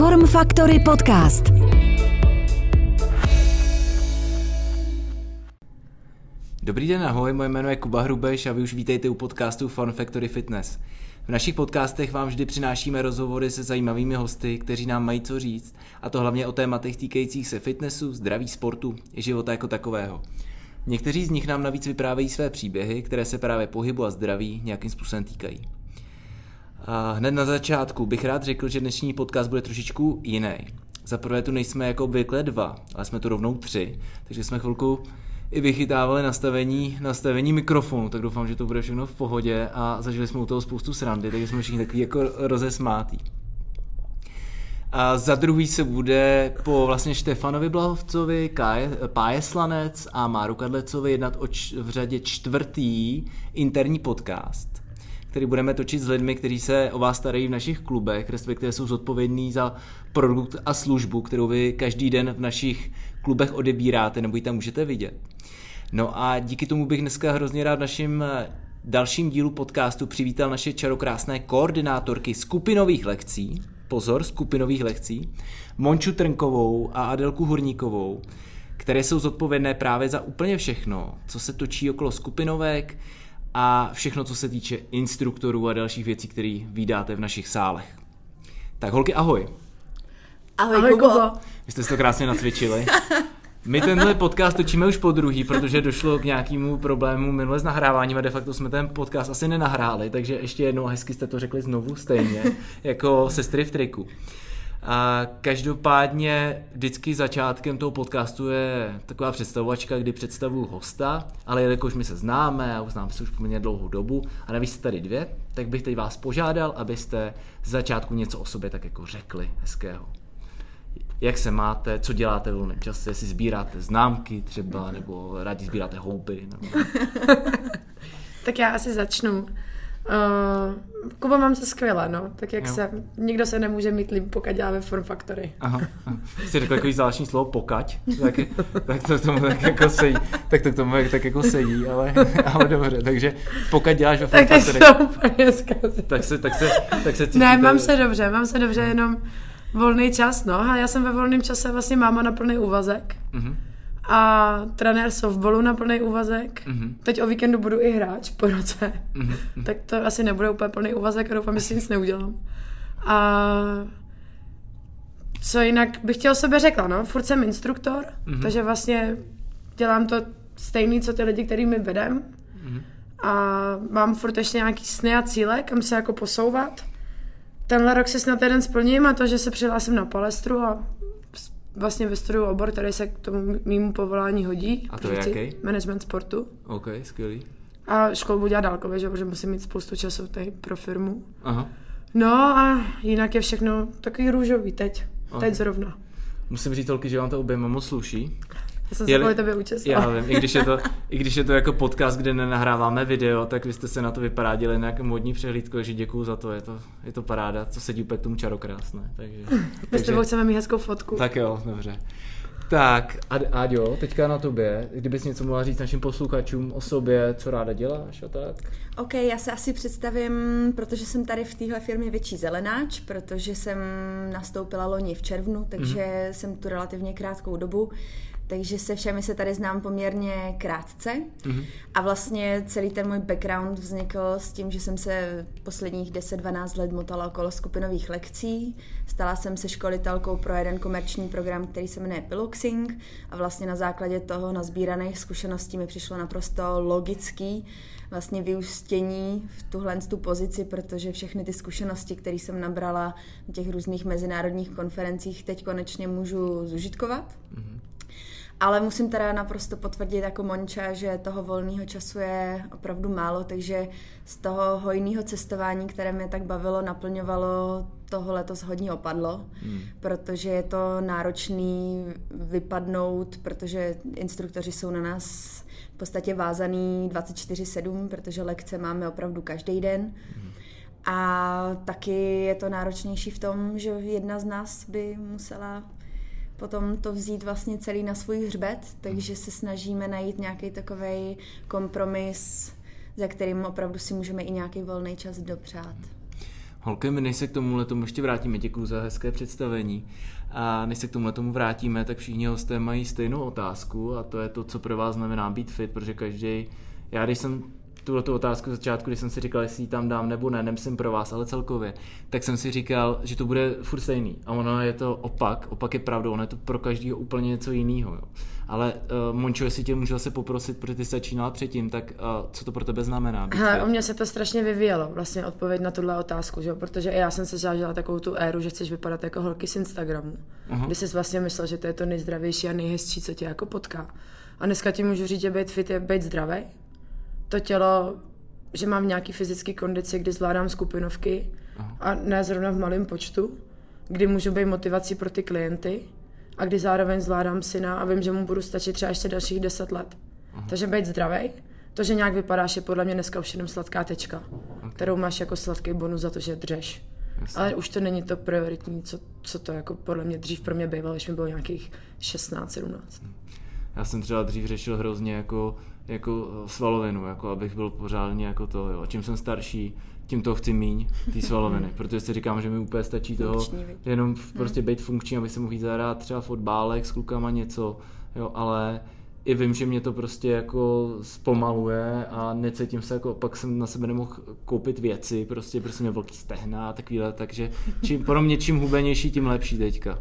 Form Factory Podcast. Dobrý den, ahoj, moje jméno je Kuba Hrubeš a vy už vítejte u podcastu Form Factory Fitness. V našich podcastech vám vždy přinášíme rozhovory se zajímavými hosty, kteří nám mají co říct, a to hlavně o tématech týkajících se fitnessu, zdraví, sportu i života jako takového. Někteří z nich nám navíc vyprávějí své příběhy, které se právě pohybu a zdraví nějakým způsobem týkají. A hned na začátku bych rád řekl, že dnešní podcast bude trošičku jiný. Za prvé tu nejsme jako obvykle dva, ale jsme tu rovnou tři, takže jsme chvilku i vychytávali nastavení, nastavení mikrofonu, tak doufám, že to bude všechno v pohodě a zažili jsme u toho spoustu srandy, takže jsme všichni takový jako rozesmátý. A za druhý se bude po vlastně Štefanovi Blahovcovi, Káje, Páje Slanec a Máru Kadlecovi jednat o č- v řadě čtvrtý interní podcast který budeme točit s lidmi, kteří se o vás starají v našich klubech, respektive jsou zodpovědní za produkt a službu, kterou vy každý den v našich klubech odebíráte nebo ji tam můžete vidět. No a díky tomu bych dneska hrozně rád v našem dalším dílu podcastu přivítal naše čarokrásné koordinátorky skupinových lekcí, pozor, skupinových lekcí, Monču Trnkovou a Adelku Hurníkovou, které jsou zodpovědné právě za úplně všechno, co se točí okolo skupinovek, a všechno, co se týče instruktorů a dalších věcí, které vydáte v našich sálech. Tak holky, ahoj. Ahoj, ahoj Kubo. Kubo. Vy jste si to krásně nacvičili. My tenhle podcast točíme už po druhý, protože došlo k nějakému problému minule s nahráváním a de facto jsme ten podcast asi nenahráli, takže ještě jednou hezky jste to řekli znovu stejně, jako sestry v triku. A každopádně vždycky začátkem toho podcastu je taková představovačka, kdy představuju hosta, ale jelikož my se známe a uznáme se už poměrně dlouhou dobu a navíc jste tady dvě, tak bych teď vás požádal, abyste z začátku něco o sobě tak jako řekli hezkého. Jak se máte, co děláte v volném čase, jestli sbíráte známky třeba, nebo rádi sbíráte houby. Nebo... tak já asi začnu. Uh, Kuba mám se skvěle, no. Tak jak jo. se, nikdo se nemůže mít líp, pokud děláme Form Factory. Aha. Jsi řekl takový zvláštní slovo pokať, tak, tak to k tomu tak jako sedí, tak to k tomu tak jako sedí, ale, ale dobře, takže pokud děláš ve Form tak Factory. Tak to úplně. Tak se, tak se, tak se cítíte... Ne, mám se dobře, mám se dobře, jenom volný čas, no. A já jsem ve volném čase vlastně máma na plný úvazek. Uh-huh a trenér softballu na plný úvazek. Mm-hmm. Teď o víkendu budu i hráč po roce, mm-hmm. tak to asi nebude úplně plný úvazek a doufám, že si nic neudělám. A co jinak bych chtěl sebe řekla, no, furt jsem instruktor, mm-hmm. takže vlastně dělám to stejný, co ty lidi, kterými vedem. Mm-hmm. A mám furt ještě nějaký sny a cíle, kam se jako posouvat. Tenhle rok se snad jeden splním a to, že se přihlásím na palestru a vlastně vystuduju obor, který se k tomu mýmu povolání hodí. A to je jaký? Management sportu. OK, skvělý. A školu budu dělat dálkově, že? protože musím mít spoustu času tady pro firmu. Aha. No a jinak je všechno takový růžový teď. Aha. Teď zrovna. Musím říct, Tolky, že vám to oběma moc sluší. Já jsem se kvůli tebe učesla. Já vím, i když, je to, i když je to jako podcast, kde nenahráváme video, tak vy jste se na to vyparádili nějak modní přehlídku, takže děkuju za to, je to, je to paráda, co sedí úplně k tomu čarokrásné. Takže, My s tebou chceme mít hezkou fotku. Tak jo, dobře. Tak, Aďo, teďka na tobě, kdybys něco mohla říct našim posluchačům o sobě, co ráda děláš a tak? OK, já se asi představím, protože jsem tady v téhle firmě větší zelenáč, protože jsem nastoupila loni v červnu, takže mm-hmm. jsem tu relativně krátkou dobu takže se všemi se tady znám poměrně krátce mm-hmm. a vlastně celý ten můj background vznikl s tím, že jsem se posledních 10-12 let motala okolo skupinových lekcí. Stala jsem se školitelkou pro jeden komerční program, který se jmenuje Piloxing a vlastně na základě toho nazbíraných zkušeností mi přišlo naprosto logický vlastně vyústění v tuhle tu pozici, protože všechny ty zkušenosti, které jsem nabrala na těch různých mezinárodních konferencích, teď konečně můžu zužitkovat. Mm-hmm. Ale musím teda naprosto potvrdit jako Monča, že toho volného času je opravdu málo, takže z toho hojného cestování, které mě tak bavilo, naplňovalo, toho letos hodně opadlo, hmm. protože je to náročný vypadnout, protože instruktoři jsou na nás v podstatě vázaný 24-7, protože lekce máme opravdu každý den. Hmm. A taky je to náročnější v tom, že jedna z nás by musela potom to vzít vlastně celý na svůj hřbet, takže se snažíme najít nějaký takový kompromis, za kterým opravdu si můžeme i nějaký volný čas dopřát. Holky, my než se k tomuhle tomu ještě vrátíme, děkuji za hezké představení. A než se k tomuhle tomu vrátíme, tak všichni hosté mají stejnou otázku a to je to, co pro vás znamená být fit, protože každý, já když jsem tuhle tu otázku začátku, když jsem si říkal, jestli ji tam dám nebo ne, nemyslím pro vás, ale celkově, tak jsem si říkal, že to bude furt stejný. A ono je to opak, opak je pravdou, ono je to pro každého úplně něco jiného. Ale uh, Mončo, jestli tě můžu se poprosit, protože ty jsi začínala předtím, tak uh, co to pro tebe znamená? Hele, u mě se to strašně vyvíjelo, vlastně odpověď na tuhle otázku, že? protože já jsem se zažila takovou tu éru, že chceš vypadat jako holky z Instagramu, uh-huh. kdy jsi vlastně myslel, že to je to nejzdravější a nejhezčí, co tě jako potká. A dneska ti můžu říct, že být fit je být zdravý, to tělo, že mám nějaký fyzický kondici, kdy zvládám skupinovky Aha. a ne zrovna v malém počtu, kdy můžu být motivací pro ty klienty a kdy zároveň zvládám syna a vím, že mu budu stačit třeba ještě dalších deset let. Aha. Takže být zdravý, to, že nějak vypadáš, je podle mě dneska už jenom sladká tečka, okay. kterou máš jako sladký bonus za to, že dřeš. Jasně. Ale už to není to prioritní, co, co to jako podle mě dřív pro mě bývalo, když mi bylo nějakých 16, 17. Já jsem třeba dřív řešil hrozně jako jako eh, svalovinu, jako abych byl pořádně jako to, jo. Čím jsem starší, tím to chci míň, ty svaloviny, protože si říkám, že mi úplně stačí toho jenom prostě být funkční, aby se mohl jít zahrát třeba fotbálek s klukama něco, jo, ale i vím, že mě to prostě jako zpomaluje a necítím se jako, pak jsem na sebe nemohl koupit věci, prostě prostě mě velký stehna a takovýhle, takže čím, pro mě čím hubenější, tím lepší teďka.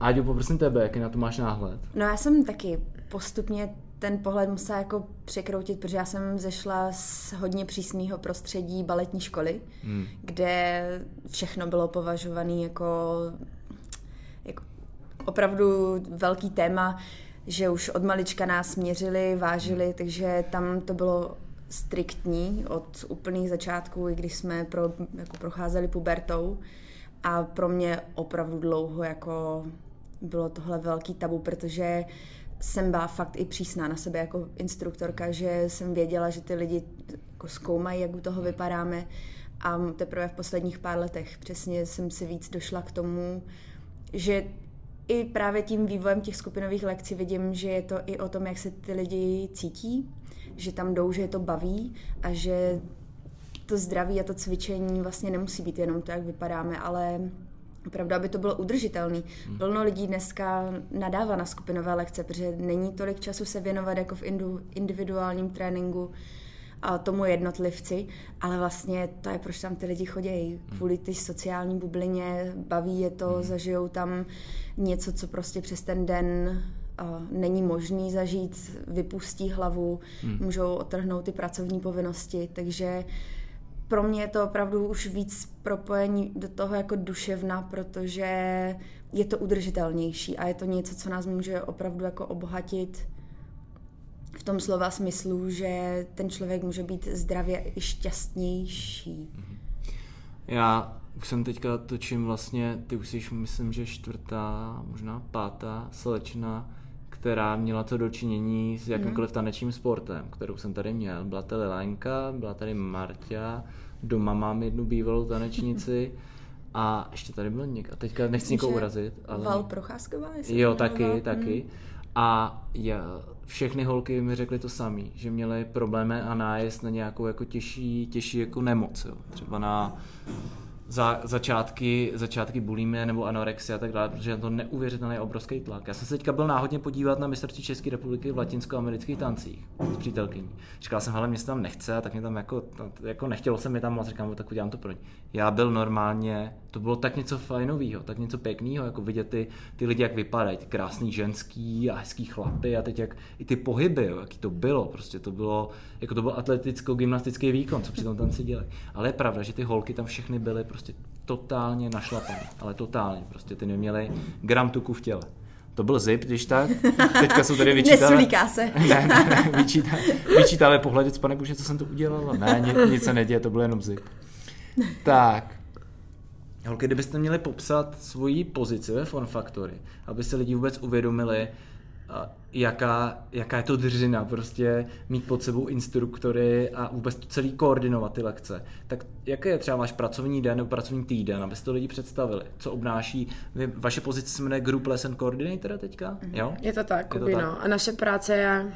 Áďo, poprosím tebe, jaký na to máš náhled? No já jsem taky postupně ten pohled musela jako překroutit, protože já jsem zešla z hodně přísného prostředí baletní školy, hmm. kde všechno bylo považované jako, jako opravdu velký téma, že už od malička nás měřili, vážili, hmm. takže tam to bylo striktní od úplných začátků, i když jsme pro, jako procházeli pubertou. A pro mě opravdu dlouho jako bylo tohle velký tabu, protože jsem byla fakt i přísná na sebe jako instruktorka, že jsem věděla, že ty lidi jako zkoumají, jak u toho vypadáme. A teprve v posledních pár letech přesně jsem si víc došla k tomu, že i právě tím vývojem těch skupinových lekcí vidím, že je to i o tom, jak se ty lidi cítí, že tam jdou, že je to baví a že to zdraví a to cvičení vlastně nemusí být jenom to, jak vypadáme, ale opravdu, aby to bylo udržitelné. Hmm. Plno lidí dneska nadává na skupinové lekce, protože není tolik času se věnovat jako v individuálním tréninku a tomu jednotlivci, ale vlastně to je, proč tam ty lidi chodí. Hmm. Kvůli ty sociální bublině, baví je to, hmm. zažijou tam něco, co prostě přes ten den není možný zažít, vypustí hlavu, hmm. můžou otrhnout ty pracovní povinnosti, takže uh, pro mě je to opravdu už víc propojení do toho jako duševna, protože je to udržitelnější a je to něco, co nás může opravdu jako obohatit v tom slova smyslu, že ten člověk může být zdravě i šťastnější. Mhm. Já už jsem teďka točím vlastně, ty už jsi, myslím, že čtvrtá, možná pátá slečna, která měla to dočinění s jakýmkoliv mhm. tanečním sportem, kterou jsem tady měl. Byla tady Lenka, byla tady Marta, doma mám jednu bývalou tanečnici a ještě tady byl někdo. A teďka nechci nikoho urazit. Ale... Val Procházková? Jo, taky, val. taky. Hmm. A já, všechny holky mi řekly to samé, že měly problémy a nájezd na nějakou jako těžší, těžší jako nemoc. Jo. Třeba na za, začátky, začátky bulimie nebo anorexie a tak dále, protože je to neuvěřitelný obrovský tlak. Já jsem se teďka byl náhodně podívat na mistrovství České republiky v latinskoamerických tancích s přítelkyní. Říkal jsem, ale mě se tam nechce a tak mě tam jako, jako nechtělo se mi tam moc, říkám, tak udělám to pro ně. Já byl normálně, to bylo tak něco fajnového, tak něco pěkného, jako vidět ty, ty lidi, jak vypadají, ty krásný ženský a hezký chlapy a teď jak i ty pohyby, jo, jaký to bylo, prostě to bylo, jako to byl atleticko-gymnastický výkon, co při tom tanci dělají. Ale je pravda, že ty holky tam všechny byly prostě totálně našlapaný, ale totálně, prostě ty neměli gram tuku v těle. To byl zip, když tak. Teďka jsou tady vyčítali. Nesulíká se. ne, ne, ne vyčítali, vyčítali pohledět, pane Bože, co jsem to udělala. Ne, nic, nic se neděje, to byl jenom zip. Tak. Holky, kdybyste měli popsat svoji pozici ve Fun Factory, aby se lidi vůbec uvědomili, jaká, jaká je to držina, prostě mít pod sebou instruktory a vůbec to celý koordinovat ty lekce. Tak jaký je třeba váš pracovní den nebo pracovní týden, abyste to lidi představili? Co obnáší? Vy, vaše pozice se jmenuje Group Lesson Coordinator teďka? Mm-hmm. Jo? Je to tak, je to tak. No. A naše práce je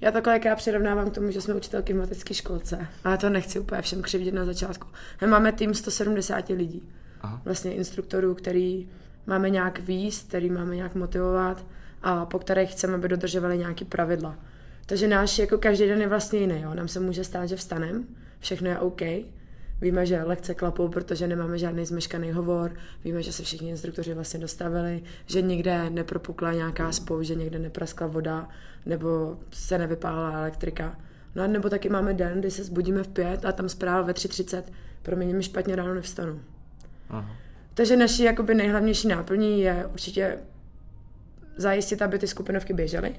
Já to kolikrát přirovnávám k tomu, že jsme učitelky v mateřské školce, ale to nechci úplně všem křivdit na začátku. My máme tým 170 lidí, Aha. vlastně instruktorů, který máme nějak výst, který máme nějak motivovat a po kterých chceme, aby dodržovali nějaké pravidla. Takže náš jako každý den je vlastně jiný. Jo. Nám se může stát, že vstanem, všechno je OK, Víme, že lekce klapou, protože nemáme žádný zmeškaný hovor. Víme, že se všichni instruktoři vlastně dostavili, že někde nepropukla nějaká spou, že někde nepraskla voda, nebo se nevypálila elektrika. No a nebo taky máme den, kdy se zbudíme v pět a tam zpráva ve 3.30. Promiň, mi špatně ráno nevstanu. Aha. Takže naší jakoby nejhlavnější náplní je určitě zajistit, aby ty skupinovky běžely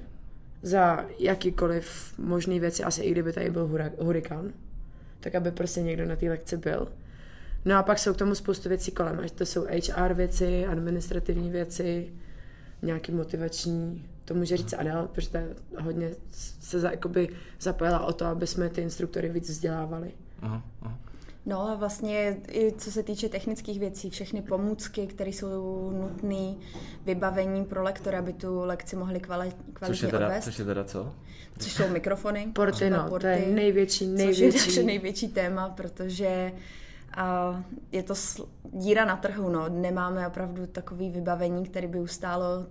za jakýkoliv možný věci, asi i kdyby tady byl hurikán tak aby prostě někdo na té lekci byl. No a pak jsou k tomu spoustu věcí kolem, až to jsou HR věci, administrativní věci, nějaký motivační, to může říct Adel, protože hodně se za, jakoby zapojila o to, aby jsme ty instruktory víc vzdělávali. Aha, aha. No a vlastně i co se týče technických věcí, všechny pomůcky, které jsou nutné, vybavení pro lektora, aby tu lekci mohli kvalitně což je teda, odvést. Což je teda co? Což jsou mikrofony. Porty, no, porty, to je největší, největší. Což je naše největší téma, protože a je to díra na trhu, no. Nemáme opravdu takový vybavení, které by ustálo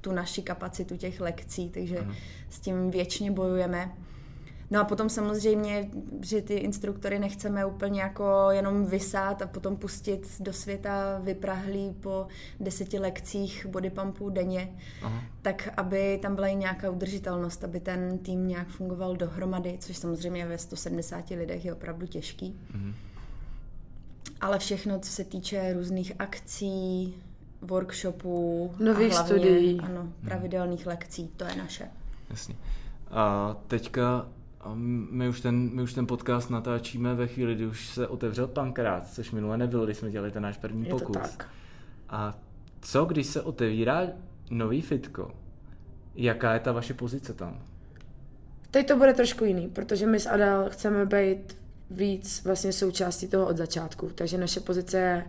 tu naši kapacitu těch lekcí, takže uh-huh. s tím věčně bojujeme. No a potom samozřejmě, že ty instruktory nechceme úplně jako jenom vysát a potom pustit do světa vyprahlý po deseti lekcích bodypumpů denně, Aha. tak aby tam byla i nějaká udržitelnost, aby ten tým nějak fungoval dohromady, což samozřejmě ve 170 lidech je opravdu těžký. Mhm. Ale všechno, co se týče různých akcí, workshopů, nových a hlavně, studií, ano, pravidelných lekcí, to je naše. Jasně. A teďka a my už, ten, my už ten podcast natáčíme ve chvíli, kdy už se otevřel pankrát, což minule nebylo, když jsme dělali ten náš první Je pokus. To tak. A co, když se otevírá nový fitko? Jaká je ta vaše pozice tam? Teď to bude trošku jiný, protože my s Adel chceme být víc vlastně součástí toho od začátku. Takže naše pozice je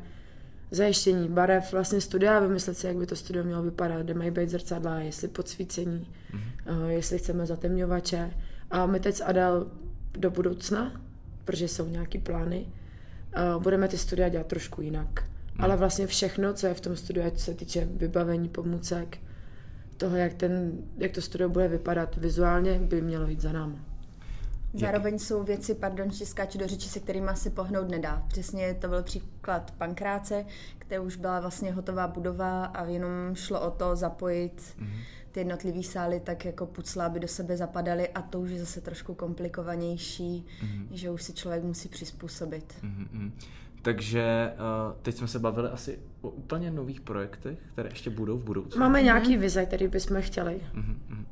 zajištění barev vlastně studia, vymyslet si, jak by to studio mělo vypadat, kde mají být zrcadla, jestli podsvícení, mm-hmm. jestli chceme zatemňovače, a my teď s Adel do budoucna, protože jsou nějaký plány, budeme ty studia dělat trošku jinak. Hmm. Ale vlastně všechno, co je v tom studiu, ať se týče vybavení pomůcek, toho, jak, ten, jak to studio bude vypadat vizuálně, by mělo jít za náma. Zároveň jsou věci, pardon, že skáču do řeči, se kterými si pohnout nedá. Přesně to byl příklad pankráce, kde už byla vlastně hotová budova a jenom šlo o to zapojit mm-hmm ty jednotlivé sály tak jako pucla, aby do sebe zapadaly a to už je zase trošku komplikovanější, mm-hmm. že už si člověk musí přizpůsobit. Mm-hmm. Takže uh, teď jsme se bavili asi o úplně nových projektech, které ještě budou v budoucnu. Máme nějaký vize, který bychom chtěli. Mm-hmm.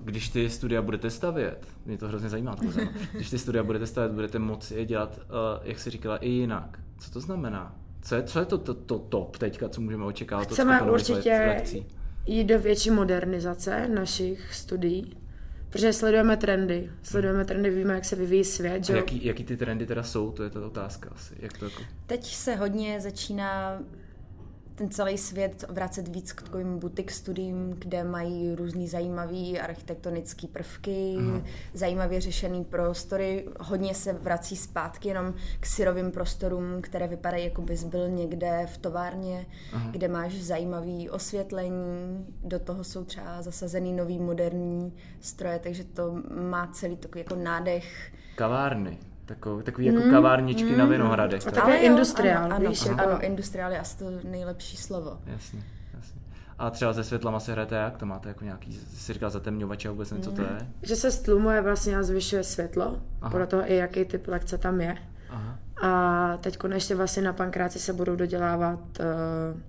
Když ty studia budete stavět, mě to hrozně zajímá, to když ty studia budete stavět, budete moci je dělat, uh, jak se říkala, i jinak. Co to znamená? Co je, co je to, to, to top teďka, co můžeme očekávat Chceme od určitě lekcí? jít do větší modernizace našich studií, protože sledujeme trendy. Sledujeme trendy, víme, jak se vyvíjí svět. Že? A jaký, jaký ty trendy teda jsou? To je ta otázka asi. Jak to jako... Teď se hodně začíná ten celý svět vracet víc k takovým butik studiím, kde mají různý zajímavý architektonické prvky, Aha. zajímavě řešený prostory. Hodně se vrací zpátky jenom k syrovým prostorům, které vypadají, jako bys byl někde v továrně, Aha. kde máš zajímavý osvětlení, do toho jsou třeba zasazený nový moderní stroje, takže to má celý takový jako nádech. Kavárny. Takový, takový jako mm, kavárničky mm, na Vinohradech. A také industriál, ano, víš? Ano, ano, industriál je asi to nejlepší slovo. Jasně, jasně. A třeba se světlama se hrajete jak? To máte jako nějaký, si říkal zatemňovač a vůbec něco mm. to je? Že se stlumuje vlastně a zvyšuje světlo, Aha. podle toho i jaký typ lekce tam je. Aha. A teď ještě vlastně na pankráci se budou dodělávat uh,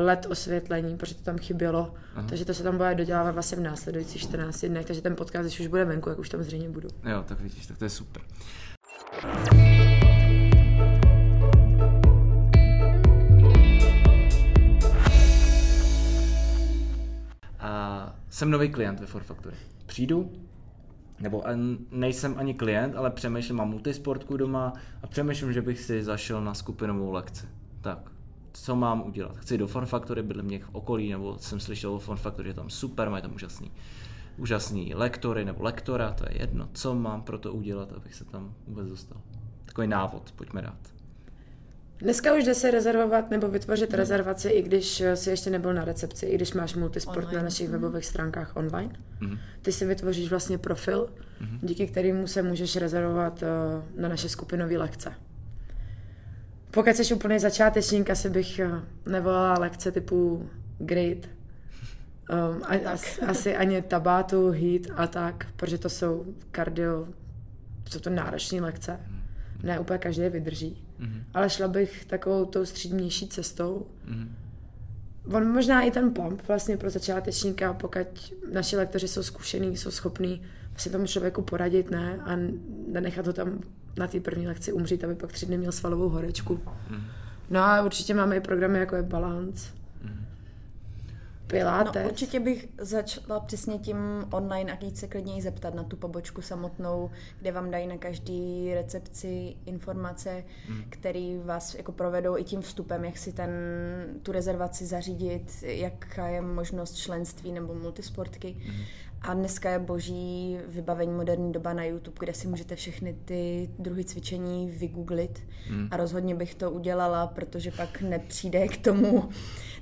LED osvětlení, protože to tam chybělo. Aha. Takže to se tam bude dodělávat vlastně v následujících 14 dnech, takže ten podcast, když už bude venku, jak už tam zřejmě budu. Jo, tak vidíš, tak to je super. A jsem nový klient ve Forfactory. Přijdu, nebo nejsem ani klient, ale přemýšlím, mám multisportku doma a přemýšlím, že bych si zašel na skupinovou lekci. Tak, co mám udělat? Chci do Fun Factory, bydlím mě v okolí, nebo jsem slyšel o Fun Factory, že tam super, mají tam úžasný úžasný lektory nebo lektora, to je jedno, co mám pro to udělat, abych se tam vůbec dostal. Takový návod, pojďme dát. Dneska už jde se rezervovat nebo vytvořit hmm. rezervaci, i když si ještě nebyl na recepci, i když máš multisport online. na našich hmm. webových stránkách online. Hmm. Ty si vytvoříš vlastně profil, hmm. díky kterému se můžeš rezervovat uh, na naše skupinové lekce. Pokud jsi úplný začátečník, asi bych uh, nevolala lekce typu grid, um, a, as, asi ani tabátu, heat a tak, protože to jsou kardio, jsou to náročné lekce. Ne úplně každý je vydrží. Mm-hmm. Ale šla bych takovou tou střídnější cestou. Mm-hmm. On možná i ten pump vlastně pro začátečníka, pokud naši lektoři jsou zkušený, jsou schopní vlastně tomu člověku poradit, ne? A nenechat ho tam na té první lekci umřít, aby pak tři dny měl svalovou horečku. Mm-hmm. No a určitě máme i programy, jako je Balance, Pilates. No, určitě bych začala přesně tím online a jít se klidně zeptat na tu pobočku samotnou, kde vám dají na každý recepci informace, mm. které vás jako provedou i tím vstupem, jak si ten, tu rezervaci zařídit, jaká je možnost členství nebo multisportky. Mm. A dneska je boží vybavení moderní doba na YouTube, kde si můžete všechny ty druhy cvičení vygooglit. Mm. A rozhodně bych to udělala, protože pak nepřijde k tomu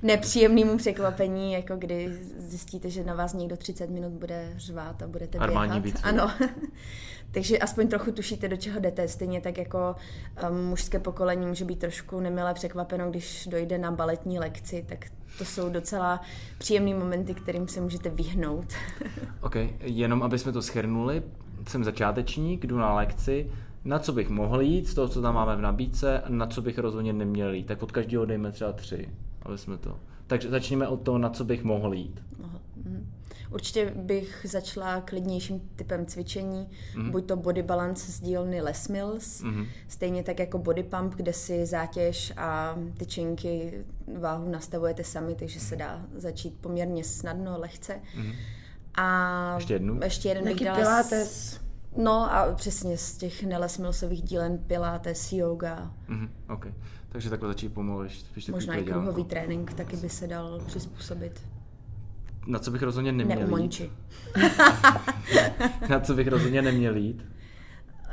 nepříjemnému překvapení, jako kdy zjistíte, že na vás někdo 30 minut bude řvát a budete Armání běhat. Ano. Takže aspoň trochu tušíte, do čeho jdete. Stejně tak jako um, mužské pokolení může být trošku nemilé překvapeno, když dojde na baletní lekci, tak to jsou docela příjemné momenty, kterým se můžete vyhnout. ok, jenom aby jsme to schrnuli, jsem začátečník, jdu na lekci, na co bych mohl jít z toho, co tam máme v nabídce, na co bych rozhodně neměl jít. Tak od každého dejme třeba tři, aby jsme to... Takže začněme od toho, na co bych mohl jít. Mhm. Určitě bych začala klidnějším typem cvičení, mm. buď to body balance z dílny Les Mills, mm. stejně tak jako body pump, kde si zátěž a tyčinky váhu nastavujete sami, takže se dá začít poměrně snadno, lehce. Mm. A ještě jednu? Ještě jeden bych dala Pilates. No a přesně z těch nelesmilsových dílen Pilates, yoga. Mm, okay. Takže takhle začít pomalu, spíš Možná i kruhový trénink taky by se dal přizpůsobit. Na co bych rozhodně neměl Neumonči. jít? na co bych rozhodně neměl jít?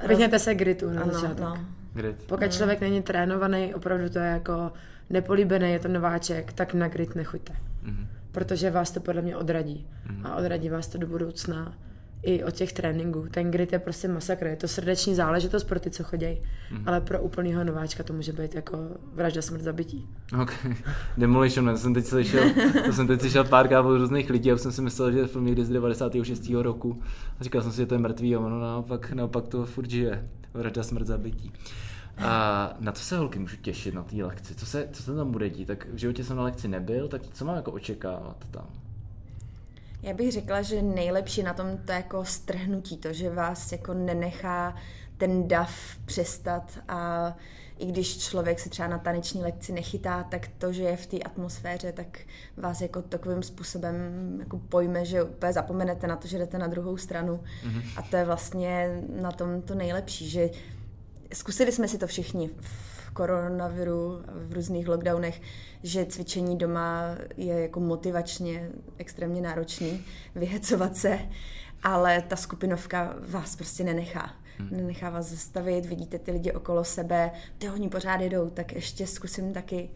Vyhněte se gritu na začátek. No. Grit. Pokud mm. člověk není trénovaný, opravdu to je jako nepolíbený, je to nováček, tak na grit nechoďte. Mm. Protože vás to podle mě odradí. Mm. A odradí vás to do budoucna i od těch tréninků. Ten grit je prostě masakr. Je to srdeční záležitost pro ty, co chodí, mm. ale pro úplného nováčka to může být jako vražda, smrt, zabití. Ok. Demolition Man, to jsem teď slyšel, to jsem teď slyšel párkrát od různých lidí a jsem si myslel, že je film někdy z 96. roku. A říkal jsem si, že to je mrtvý a ono naopak, naopak to furt žije. Vražda, smrt, zabití. A na co se holky můžu těšit na té lekci? Co se, co se tam bude dít? Tak v životě jsem na lekci nebyl, tak co mám jako očekávat tam? Já bych řekla, že nejlepší na tom to jako strhnutí, to, že vás jako nenechá ten dav přestat a i když člověk se třeba na taneční lekci nechytá, tak to, že je v té atmosféře, tak vás jako takovým způsobem jako pojme, že úplně zapomenete na to, že jdete na druhou stranu. Mm-hmm. A to je vlastně na tom to nejlepší, že zkusili jsme si to všichni v koronaviru, v různých lockdownech, že cvičení doma je jako motivačně extrémně náročný, vyhecovat se, ale ta skupinovka vás prostě nenechá. Hmm. Nenechá vás zastavit, vidíte ty lidi okolo sebe, ty oni pořád jdou, tak ještě zkusím taky.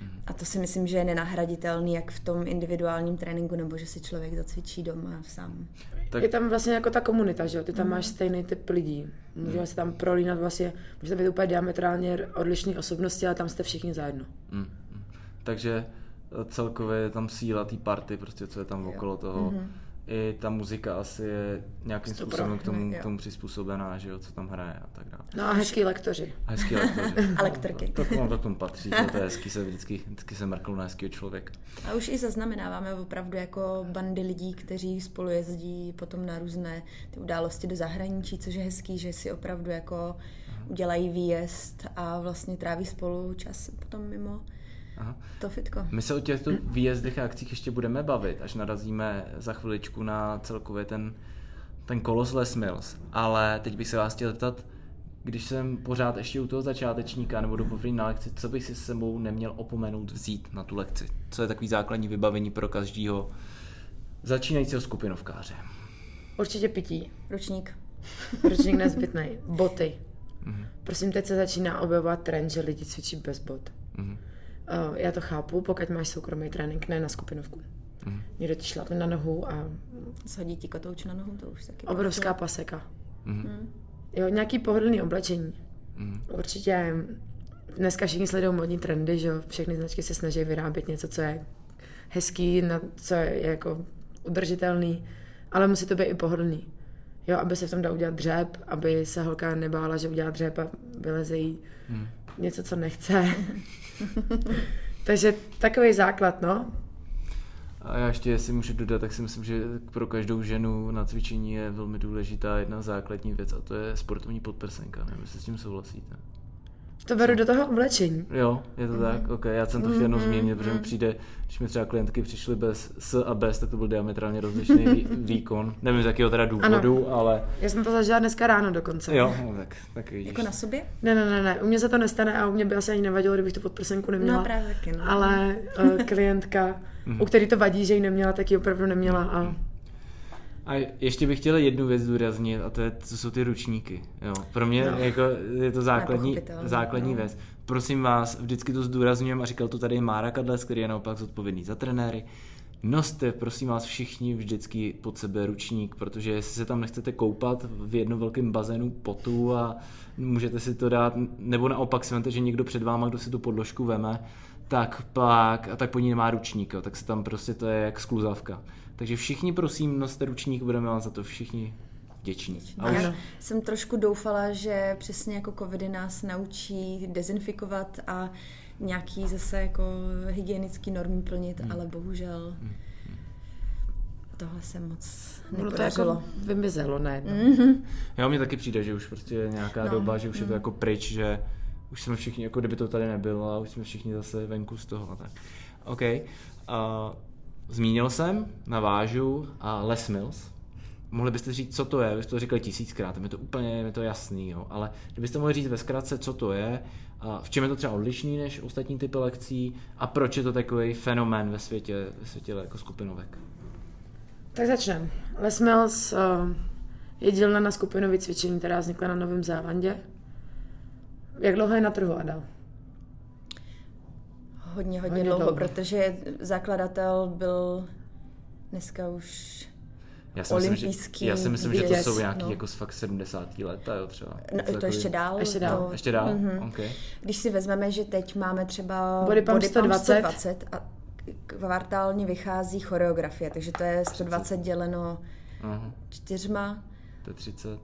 Hmm. A to si myslím, že je nenahraditelný jak v tom individuálním tréninku, nebo že si člověk zacvičí doma sám. Tak... Je tam vlastně jako ta komunita, že jo? Ty tam mm. máš stejný typ lidí. Můžeme mm. se tam prolínat vlastně, můžete být úplně diametrálně odlišné osobnosti, ale tam jste všichni zajedno. Mm. Takže eh, celkově je tam síla té party, prostě co je tam okolo toho. Mm-hmm. I ta muzika asi je nějakým způsobem k tomu, k tomu přizpůsobená, že jo, co tam hraje a tak dále. No a hezký lektoři. A hezký lektoři. a lektorky. To, to, to k tomu patří, to, to je hezký, se vždycky, vždycky se mrknu na hezkýho člověka. A už i zaznamenáváme opravdu jako bandy lidí, kteří spolu jezdí potom na různé ty události do zahraničí, což je hezký, že si opravdu jako udělají výjezd a vlastně tráví spolu čas potom mimo Aha. To fitko. My se o těchto výjezdech a akcích ještě budeme bavit, až narazíme za chviličku na celkově ten, ten kolos Les Mills. Ale teď bych se vás chtěl zeptat, když jsem pořád ještě u toho začátečníka nebo do poprvé na lekci, co bych si s sebou neměl opomenout vzít na tu lekci? Co je takový základní vybavení pro každého začínajícího skupinovkáře? Určitě pití. Ručník. Ručník nezbytný. Boty. Prosím, teď se začíná objevovat trend, že lidi cvičí bez bot. Mhm. Uh, já to chápu, pokud máš soukromý trénink, ne na skupinovku. Mhm. Někdo ti šlapne na nohu a Shodí ti kotouč na nohu, to už taky. obrovská paseka. Mhm. Jo, nějaký pohodlný oblečení. Mhm. Určitě dneska všichni sledují modní trendy, že jo, všechny značky se snaží vyrábět něco, co je hezký, na, co je jako udržitelný, ale musí to být i pohodlný. Jo, aby se v tom dá udělat dřep, aby se holka nebála, že udělá dřep a vyleze jí Mhm. něco, co nechce. Takže takový základ, no. A já ještě, jestli můžu dodat, tak si myslím, že pro každou ženu na cvičení je velmi důležitá jedna základní věc a to je sportovní podprsenka. Nevím, jestli s tím souhlasíte. To beru do toho oblečení. Jo, je to tak? Ok, já jsem to chtěl jenom změnit, protože mi přijde, když mi třeba klientky přišly bez S a bez, tak to byl diametrálně rozlišný vý, výkon. Nevím z jakého teda důvodu, ano. ale Já jsem to zažila dneska ráno dokonce. jo, no, tak, tak vidíš. Jako na sobě? Ne, ne, ne, ne, u mě se to nestane a u mě by asi ani nevadilo, kdybych tu podprsenku neměla. No právě taky, no. Ale uh, klientka, u který to vadí, že ji neměla, tak ji opravdu neměla a A ještě bych chtěl jednu věc zdůraznit a to, je, to jsou ty ručníky. Jo. Pro mě no. jako, je to základní, základní no. věc. Prosím vás, vždycky to zdůrazňujeme a říkal to tady Mára Kadles, který je naopak zodpovědný za trenéry. Noste, prosím vás, všichni vždycky pod sebe ručník, protože jestli se tam nechcete koupat v jednom velkém bazénu potu a můžete si to dát, nebo naopak si vemte, že někdo před váma, kdo si tu podložku veme, tak pak, a tak po ní nemá ručník, jo, tak se tam prostě to je jak skluzavka. Takže všichni prosím, noste ručník, budeme vám za to všichni vděční. A už, Ano. Jsem trošku doufala, že přesně jako covidy nás naučí dezinfikovat a nějaký zase jako hygienický normy plnit, Hmm. ale bohužel tohle se moc ono to nepodařilo. jako vymizelo najednou. jo, mně taky přijde, že už prostě je nějaká No, doba, že už je to jako pryč, že už jsme všichni, jako kdyby to tady nebylo a už jsme všichni zase venku z toho a tak. OK. Uh, zmínil jsem, navážu, a Les Mills. Mohli byste říct, co to je? Vy jste to říkali tisíckrát, mi to úplně je to jasný, jo. ale kdybyste mohli říct ve zkratce, co to je, a v čem je to třeba odlišný než ostatní typy lekcí a proč je to takový fenomén ve světě, ve světě jako skupinovek. Tak začneme. Les Mills uh, je dílna na skupinové cvičení, která vznikla na Novém Zélandě. Jak dlouho je na trhu, Adel? Hodně, hodně, Hodně dlouho, dlouho. protože zakladatel byl dneska už Já si myslím, že, Olympijský já si myslím, že to jsou nějaký no. jako fakt 70. leta, jo, třeba. No, to takový- ještě dál. Ještě dál. To, Ještě dál? Mhm. OK. Když si vezmeme, že teď máme třeba Body pump 120. 120 a kvartálně vychází choreografie, takže to je 120 děleno Aha, čtyřma, to je 30.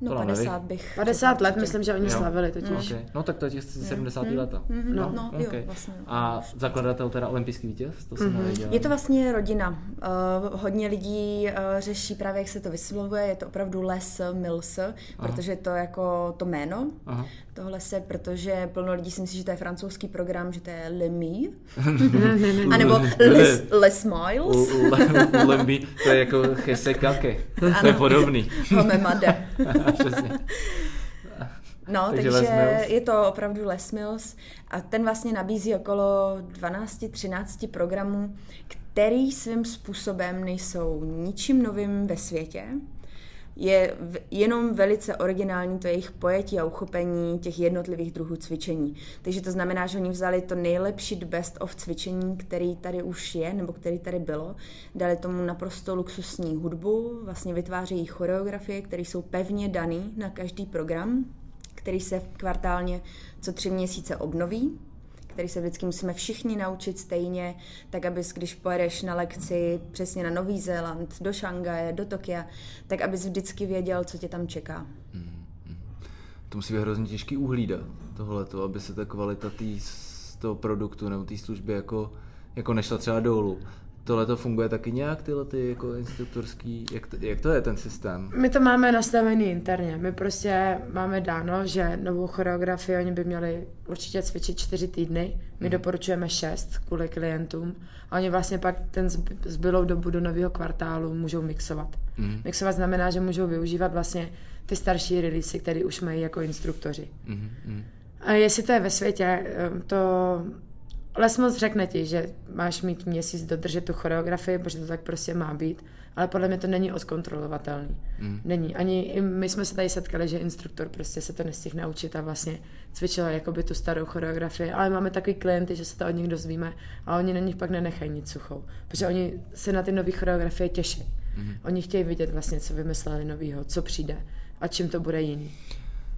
no To nám 50 neví. bych. 50 let, myslím, že oni Jo. slavili totiž. Okay. No tak to je těch 70. leta. Mhm, No, no, OK. jo, vlastně. A zakladatel teda olympijský vítěz? To jsem Mhm. nevěděl. Je to vlastně rodina. Uh, hodně lidí uh, řeší právě, jak se to vyslovuje, je to opravdu Les Mills, protože to je jako to jméno. Aha. Tohle se, protože plno lidí si myslí, že to je francouzský program, že to je Le Mi, A anebo Les, Les Miles, Lemby, to je jako chesekake. To je podobný. Homemade. Přesně. No, Takže takže, je to opravdu Les Mills a ten vlastně nabízí okolo 12-13 programů, který svým způsobem nejsou ničím novým ve světě. Je v, jenom velice originální to jejich pojetí a uchopení těch jednotlivých druhů cvičení. Takže to znamená, že oni vzali to nejlepší best of cvičení, který tady už je, nebo který tady bylo, dali tomu naprosto luxusní hudbu, vlastně vytvářejí choreografie, které jsou pevně dané na každý program, který se kvartálně co tři měsíce obnoví, který se vždycky musíme všichni naučit stejně, tak abys, když pojedeš na lekci přesně na Nový Zéland, do Šangaje, do Tokia, tak abys vždycky věděl, co tě tam čeká. To musí být hrozně těžký uhlídat tohleto, aby se ta kvalita tý, toho produktu nebo té služby jako, jako nešla třeba dolů. Tohle to funguje taky nějak, tyhle ty jako instruktorský, jak to, jak to je ten systém? My to máme nastavený interně. My prostě máme dáno, že novou choreografii oni by měli určitě cvičit čtyři týdny. My doporučujeme šest kvůli klientům. A oni vlastně pak ten zb- zbylou dobu do nového kvartálu můžou mixovat. Mhm. Mixovat znamená, že můžou využívat vlastně ty starší releasy, které už mají jako instruktoři. Mhm, mhm. A jestli to je ve světě, em, to Les moc řekne ti, že máš mít měsíc dodržet tu choreografii, protože to tak prostě má být. ale podle mě to není odkontrolovatelný. Mm. Není. Ani my jsme se tady setkali, že instruktor prostě se to nestihl naučit a vlastně cvičila jakoby tu starou choreografii, ale máme takový klienty, že se to od nich dozvíme a oni na nich pak nenechají nic suchou, protože oni se na ty nové choreografie těší. Mm. Oni chtějí vidět vlastně, co vymysleli novýho, co přijde a čím to bude jiný.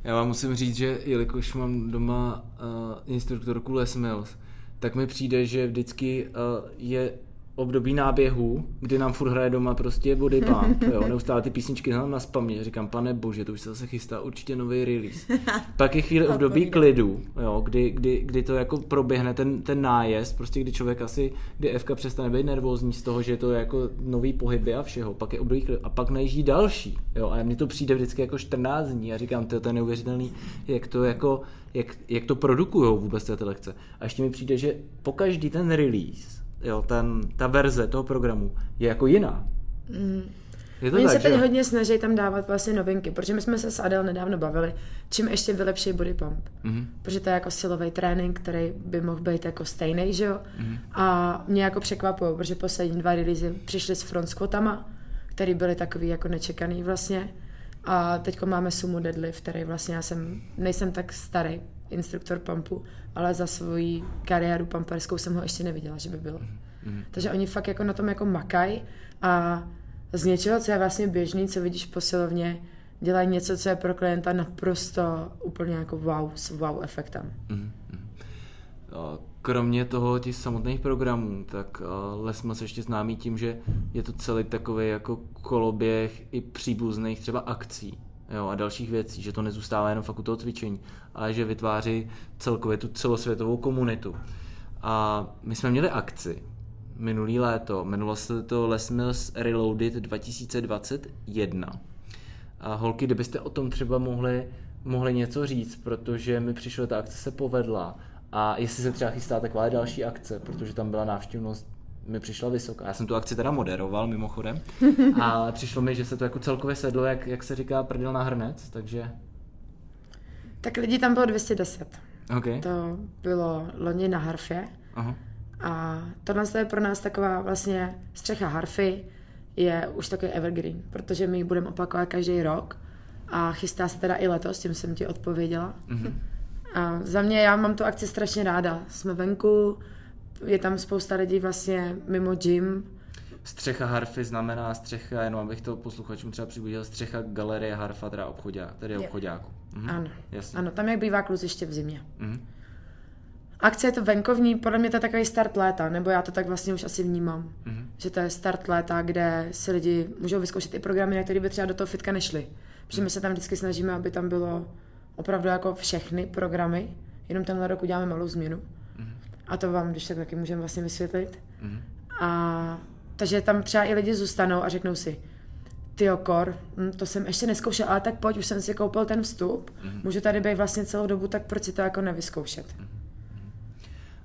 Já vám musím říct, že jelikož mám doma uh, instruktorku Les Mills, tak mi přijde, že vždycky uh, je období náběhu, kdy nám furt hraje doma prostě body pump, jo, neustále ty písničky znám na spamě, říkám, pane bože, to už se zase chystá určitě nový release. Pak je chvíli období klidu, jo, kdy, kdy, kdy, to jako proběhne ten, ten nájezd, prostě kdy člověk asi, kdy Fka přestane být nervózní z toho, že je to jako nový pohyby a všeho, pak je období klidu a pak najíždí další, jo, a mně to přijde vždycky jako 14 dní. A říkám, to, to je neuvěřitelný, jak to jako, jak, jak to produkují vůbec ty lekce. A ještě mi přijde, že po každý ten release jo, ten, ta verze toho programu je jako jiná. Mm. Je to Oni tak, se teď jo? hodně snaží tam dávat vlastně novinky, protože my jsme se s Adel nedávno bavili, čím ještě vylepší body pump. Mm-hmm. Protože to je jako silový trénink, který by mohl být jako stejný, že jo? Mm-hmm. A mě jako překvapují, protože poslední dva releasy přišly s front squatama, který byly takový jako nečekaný vlastně. A teď máme sumo deadlift, který vlastně já jsem, nejsem tak starý, instruktor pumpu, ale za svoji kariéru pamperskou jsem ho ještě neviděla, že by byl. Mm-hmm. Takže oni fakt jako na tom jako makaj a z něčeho, co je vlastně běžný, co vidíš posilovně, dělají něco, co je pro klienta naprosto úplně jako wow, s wow efektem. Mm-hmm. Kromě toho těch samotných programů, tak Lesma se ještě známý tím, že je to celý takový jako koloběh i příbuzných třeba akcí jo, a dalších věcí, že to nezůstává jenom fakt u toho cvičení, ale že vytváří celkově tu celosvětovou komunitu. A my jsme měli akci minulý léto, jmenovalo se to Les Mills Reloaded 2021. A holky, kdybyste o tom třeba mohli, mohli něco říct, protože mi přišlo, ta akce se povedla a jestli se třeba chystá taková další akce, protože tam byla návštěvnost mi přišla vysoká. Já jsem tu akci teda moderoval mimochodem a přišlo mi, že se to jako celkově sedlo, jak, jak se říká, prdel na hrnec, takže... Tak lidí tam bylo 210. Okay. To bylo loni na harfě. Aha. A tohle je pro nás taková vlastně střecha harfy, je už takový evergreen, protože my ji budeme opakovat každý rok a chystá se teda i letos, tím jsem ti odpověděla. Mm-hmm. A za mě, já mám tu akci strašně ráda. Jsme venku, je tam spousta lidí vlastně mimo gym. Střecha harfy znamená střecha, jenom abych to posluchačům třeba přiblížil, střecha galerie harfa, teda obchodák, tedy obchodáku. Mhm. Ano, Jasně. ano, tam jak bývá kluziště v zimě. Mhm. Akce je to venkovní, podle mě to je takový start léta, nebo já to tak vlastně už asi vnímám. Mm-hmm. Že to je start léta, kde si lidi můžou vyzkoušet i programy, na které by třeba do toho fitka nešli. Protože my se tam vždycky snažíme, aby tam bylo opravdu jako všechny programy, jenom tenhle rok uděláme malou změnu. A to vám, když tak taky můžeme vlastně vysvětlit. Mm-hmm. A takže tam třeba i lidi zůstanou a řeknou si, ty kor, hm, to jsem ještě neskoušel, ale tak pojď, už jsem si koupil ten vstup, mm-hmm. můžu tady být vlastně celou dobu, tak proč si to jako nevyzkoušet? Mm-hmm.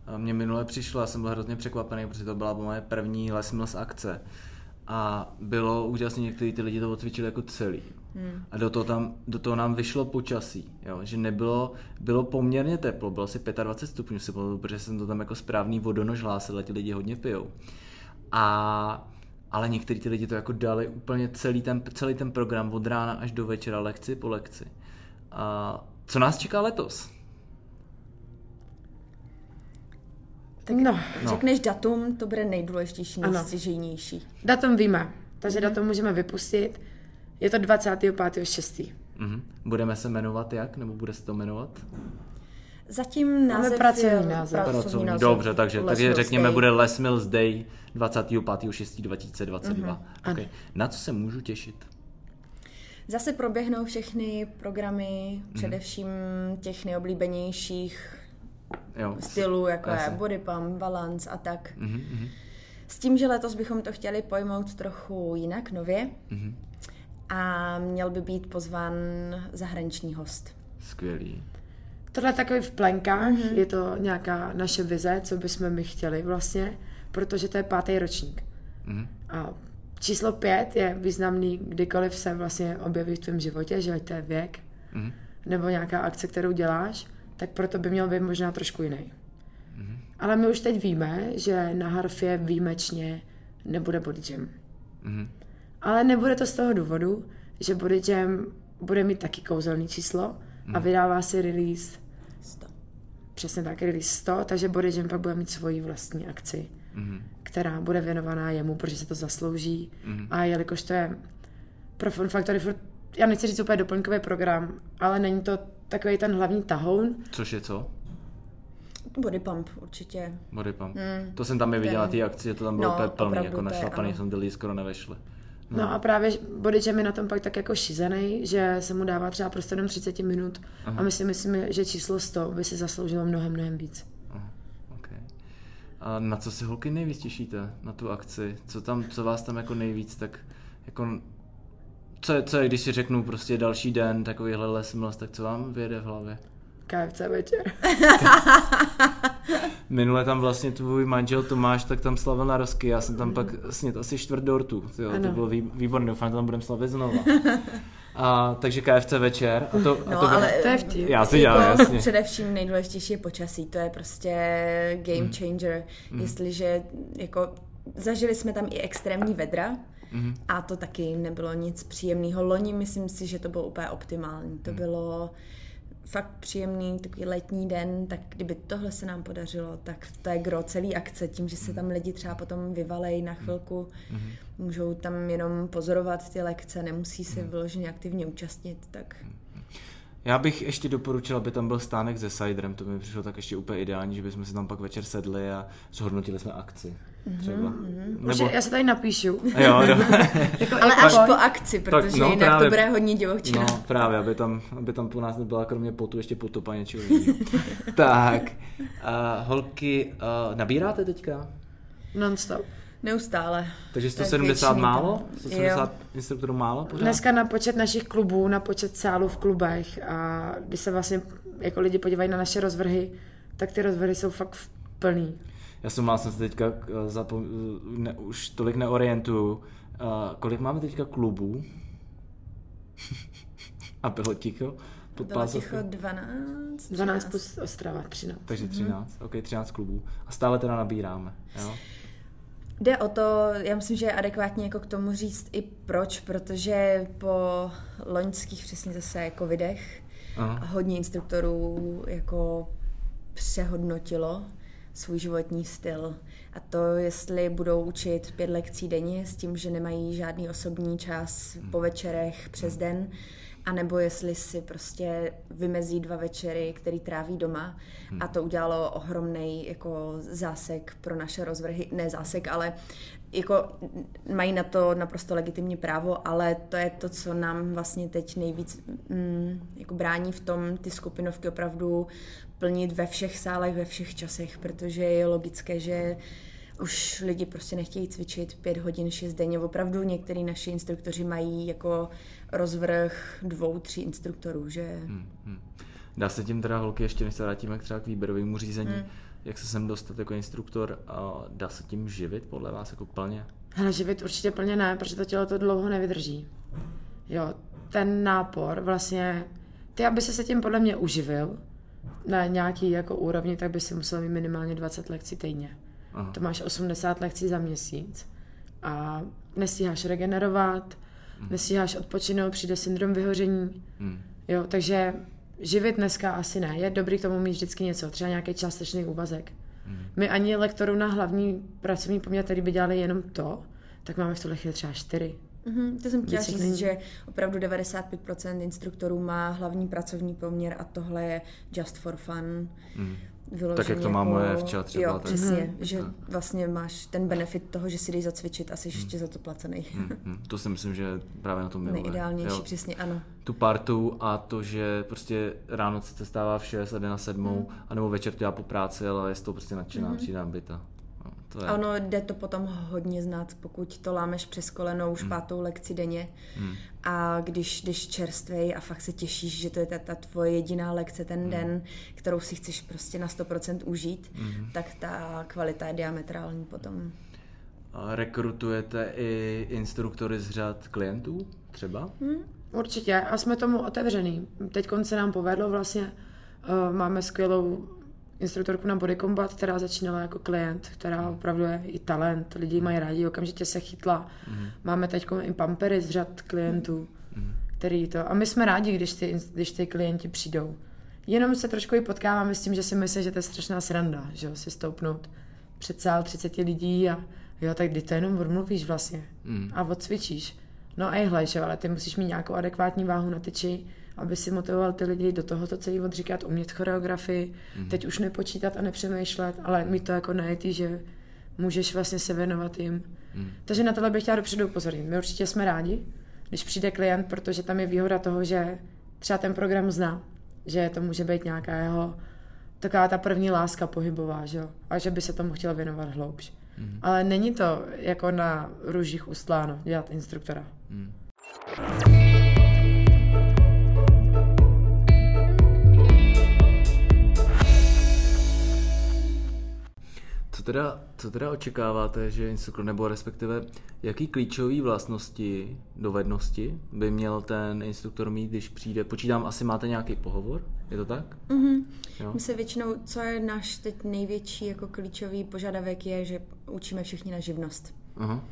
A mě minule přišlo, já jsem byl hrozně překvapený, protože to byla moje první Les Mills akce. A bylo úžasné, někteří ty lidi to odcvičili jako celý. Hmm. A do toho, tam, do toho nám vyšlo počasí, jo? že nebylo, bylo poměrně teplo, bylo asi 25 stupňů, si pamatuju, protože jsem to tam jako správný vodonož hlásil, a ti lidi hodně pijou. A ale někteří ty lidi to jako dali úplně celý ten, celý ten program od rána až do večera, lekci po lekci. A co nás čeká letos? Tak no. řekneš datum, to bude nejdůležitější, nejstěžejnější. Datum víme, takže mm. datum můžeme vypustit. Je to 25.6. Mm-hmm. Budeme se jmenovat jak, nebo bude se to jmenovat? Zatím název pracovní název. Pracovní název. Dobře, takže, takže řekněme, Day. bude Les Mills Day 25.6.2022. Mm-hmm. Okay. Na co se můžu těšit? Zase proběhnou všechny programy, mm-hmm. především těch nejoblíbenějších jo, stylů, jako je body pump, balance a tak. Mm-hmm. S tím, že letos bychom to chtěli pojmout trochu jinak, nově. Mm-hmm a měl by být pozván zahraniční host. Skvělý. Tohle je takový v plenkách, mm-hmm. je to nějaká naše vize, co bychom my chtěli vlastně, protože to je pátý ročník. Mm-hmm. A číslo pět je významný, kdykoliv se vlastně objeví v tvém životě, že to je věk, mm-hmm. nebo nějaká akce, kterou děláš, tak proto by měl být možná trošku jiný. Mm-hmm. Ale my už teď víme, že na harfě výjimečně nebude body gym. Mm-hmm. Ale nebude to z toho důvodu, že Body Jam bude mít taky kouzelný číslo a vydává si release, 100. přesně tak, release 100, takže Body Jam pak bude mít svoji vlastní akci, která bude věnovaná jemu, protože se to zaslouží. A jelikož to je pro Fun Factory furt, já nechci říct úplně doplňkový program, ale není to takový ten hlavní tahoun, Což je co? Body pump určitě. Body pump. to jsem tam i viděla, ty akci, že to tam bylo No, úplně plný, jako našlapaný, jsem ty skoro nevešli. No a právě Body Jam je na tom pak tak jako šizený, že se mu dává třeba prostě jenom 30 minut a my si myslíme, že číslo 100 by si zasloužilo mnohem, mnohem víc. Aha, okay. A na co se holky nejvíc těšíte? Na tu akci? Co tam, co vás tam jako nejvíc tak jako co je, co je, když si řeknu prostě další den, takovýhle les mils, tak co vám vyjede v hlavě? KFC večer. Minule tam vlastně tvůj manžel Tomáš, tak tam slavil na rozky, já jsem tam pak snět asi čtvrt dortu, jo, to bylo vý, výborné, doufám, že tam budeme slavit znova. A, takže KFC večer. A to, a No, to bylo- ale To je vtip. Já si dělám, jako jasně. především nejdůležitější je počasí, to je prostě game changer. Jestliže jako zažili jsme tam i extrémní vedra, a to taky nebylo nic příjemného. Loni myslím si, že to bylo úplně optimální. To bylo fakt příjemný takový letní den, tak kdyby tohle se nám podařilo, tak to je gro celý akce, tím, že se tam lidi třeba potom vyvalej na chvilku, můžou tam jenom pozorovat ty lekce, nemusí se vyloženě aktivně účastnit, tak Já bych ještě doporučil, aby tam byl stánek se ciderem, to mi přišlo tak ještě úplně ideální, že bychom si tam pak večer sedli a zhodnotili jsme akci. Třeba. Nebo... Nebo... Já se tady napíšu. Jo, no. jako, Ale jako až po akci, protože no, jinak právě. to bude hodně divočina. No, právě, aby tam, aby tam po nás nebyla kromě potu ještě potopa něčeho jiného. tak, uh, holky, uh, nabíráte teďka? Non-stop. Neustále. Takže To je 170 věčný málo? tam. 170 instruktorů málo pořád? Dneska na počet našich klubů, na počet sálů v klubech a když se vlastně jako lidi podívají na naše rozvrhy, tak ty rozvrhy jsou fakt plný. Já jsem mal jsem se teďka eh, zapom... ne, už tolik neorientuju. Uh, kolik máme teďka klubů? A bylo ticho? Pod Bylo ticho 12. 12 plus Ostrava, 13. Takže 13, mm-hmm. ok, 13 klubů. A stále teda nabíráme, jo? Jde o to, já myslím, že je adekvátně jako k tomu říct i proč, protože po loňských přesně zase covidech Aha. hodně instruktorů jako přehodnotilo svůj životní styl. A to, jestli budou učit pět lekcí denně s tím, že nemají žádný osobní čas po večerech přes den, anebo jestli si prostě vymezí dva večery, který tráví doma. A to udělalo ohromný jako zásek pro naše rozvrhy. Ne zásek, ale jako mají na to naprosto legitimní právo, ale to je to, co nám vlastně teď nejvíc mm, jako brání v tom ty skupinovky opravdu plnit ve všech sálech, ve všech časech, protože je logické, že už lidi prostě nechtějí cvičit pět hodin, šest denně. Opravdu některý naši instruktoři mají jako rozvrh dvou, tří instruktorů, že Hmm, hmm. Dá se tím teda holky, ještě než se vrátíme k třeba k výběrovému řízení, hmm. jak se sem dostat jako instruktor, a dá se tím živit podle vás jako plně? Hele, živit určitě plně ne, protože to tělo to dlouho nevydrží. Jo, ten nápor vlastně, ty, aby se se tím podle mě uživil na nějaký jako úrovni, tak by si musel mít minimálně 20 lekcí týdně. Aha. To máš 80 lekcí za měsíc a nestíháš regenerovat, nestíháš odpočinout, přijde syndrom vyhoření. Hmm. Jo, takže živit dneska asi ne. Je dobrý k tomu mít vždycky něco, třeba nějaký částečný úvazek. My ani lektorů na hlavní pracovní poměr, který by dělali jenom to, tak máme v tuhle chvíli třeba čtyři. Mhm, to jsem chtěla říct, není. že opravdu 95% instruktorů má hlavní pracovní poměr a tohle je just for fun. Hmm. Vyloženě Tak, jak to má moje včela třeba, Jo, tak- přesně, Mhm. že vlastně máš ten benefit toho, že si jdeš zacvičit a jsi ještě za to placený. Hmm. Hmm. To si myslím, že právě na tom miluje. Nejideálnější, Jo. přesně ano. tu partu a to, že prostě ráno se stává v 6 a jde na sedmou, Mhm. mm. anebo večer to já po práci, ale je z toho prostě nadšená, mm. přijde nabita. To je. A ono jde to potom hodně znát, pokud to lámeš přes koleno Hmm. už pátou lekci denně a když jdeš čerstvej a fakt se těšíš, že to je ta, ta tvoje jediná lekce ten Hmm. den, kterou si chceš prostě na 100% užít, Hmm. tak ta kvalita je diametrální potom. A rekrutujete i instruktory z řad klientů třeba? Hm? Určitě a jsme tomu otevřený. Teď se nám povedlo vlastně, uh, máme skvělou instruktorku na body combat, která začínala jako klient, která opravdu je i talent, lidi mají rádi, okamžitě se chytla. Mm. Máme teď i pampery z řad klientů, mm. který to... A my jsme rádi, když ty, když ty klienti přijdou. Jenom se trošku i potkáváme s tím, že si myslí, že to je strašná sranda, že jo, si stoupnout před sál 30 lidí a jo, tak kdy to jenom odmluvíš vlastně mm. a odcvičíš. No a hle, že ale ty musíš mít nějakou adekvátní váhu na tyči, aby si motivoval ty lidi do toho to celý odříkat, umět choreografii, mm. teď už nepočítat a nepřemýšlet, ale mít to jako najetý, že můžeš vlastně se věnovat jim. Mm. Takže na tohle bych chtěla dopředu upozornit. My určitě jsme rádi, když přijde klient, protože tam je výhoda toho, že třeba ten program zná, že to může být nějaká jeho taková ta první láska pohybová, že jo? A že by se tomu chtěl věnovat hloubš. Mm. Ale není to jako na růžích ustláno dělat instruktora. Mm. Co teda, co teda očekáváte, že instruktor, nebo respektive jaký klíčové vlastnosti, dovednosti by měl ten instruktor mít, když přijde? Počítám, asi máte nějaký pohovor, je to tak? Mm-hmm. Jo. My se většinou, co je náš teď největší jako klíčový požadavek, je, že učíme všichni na živnost. Aha.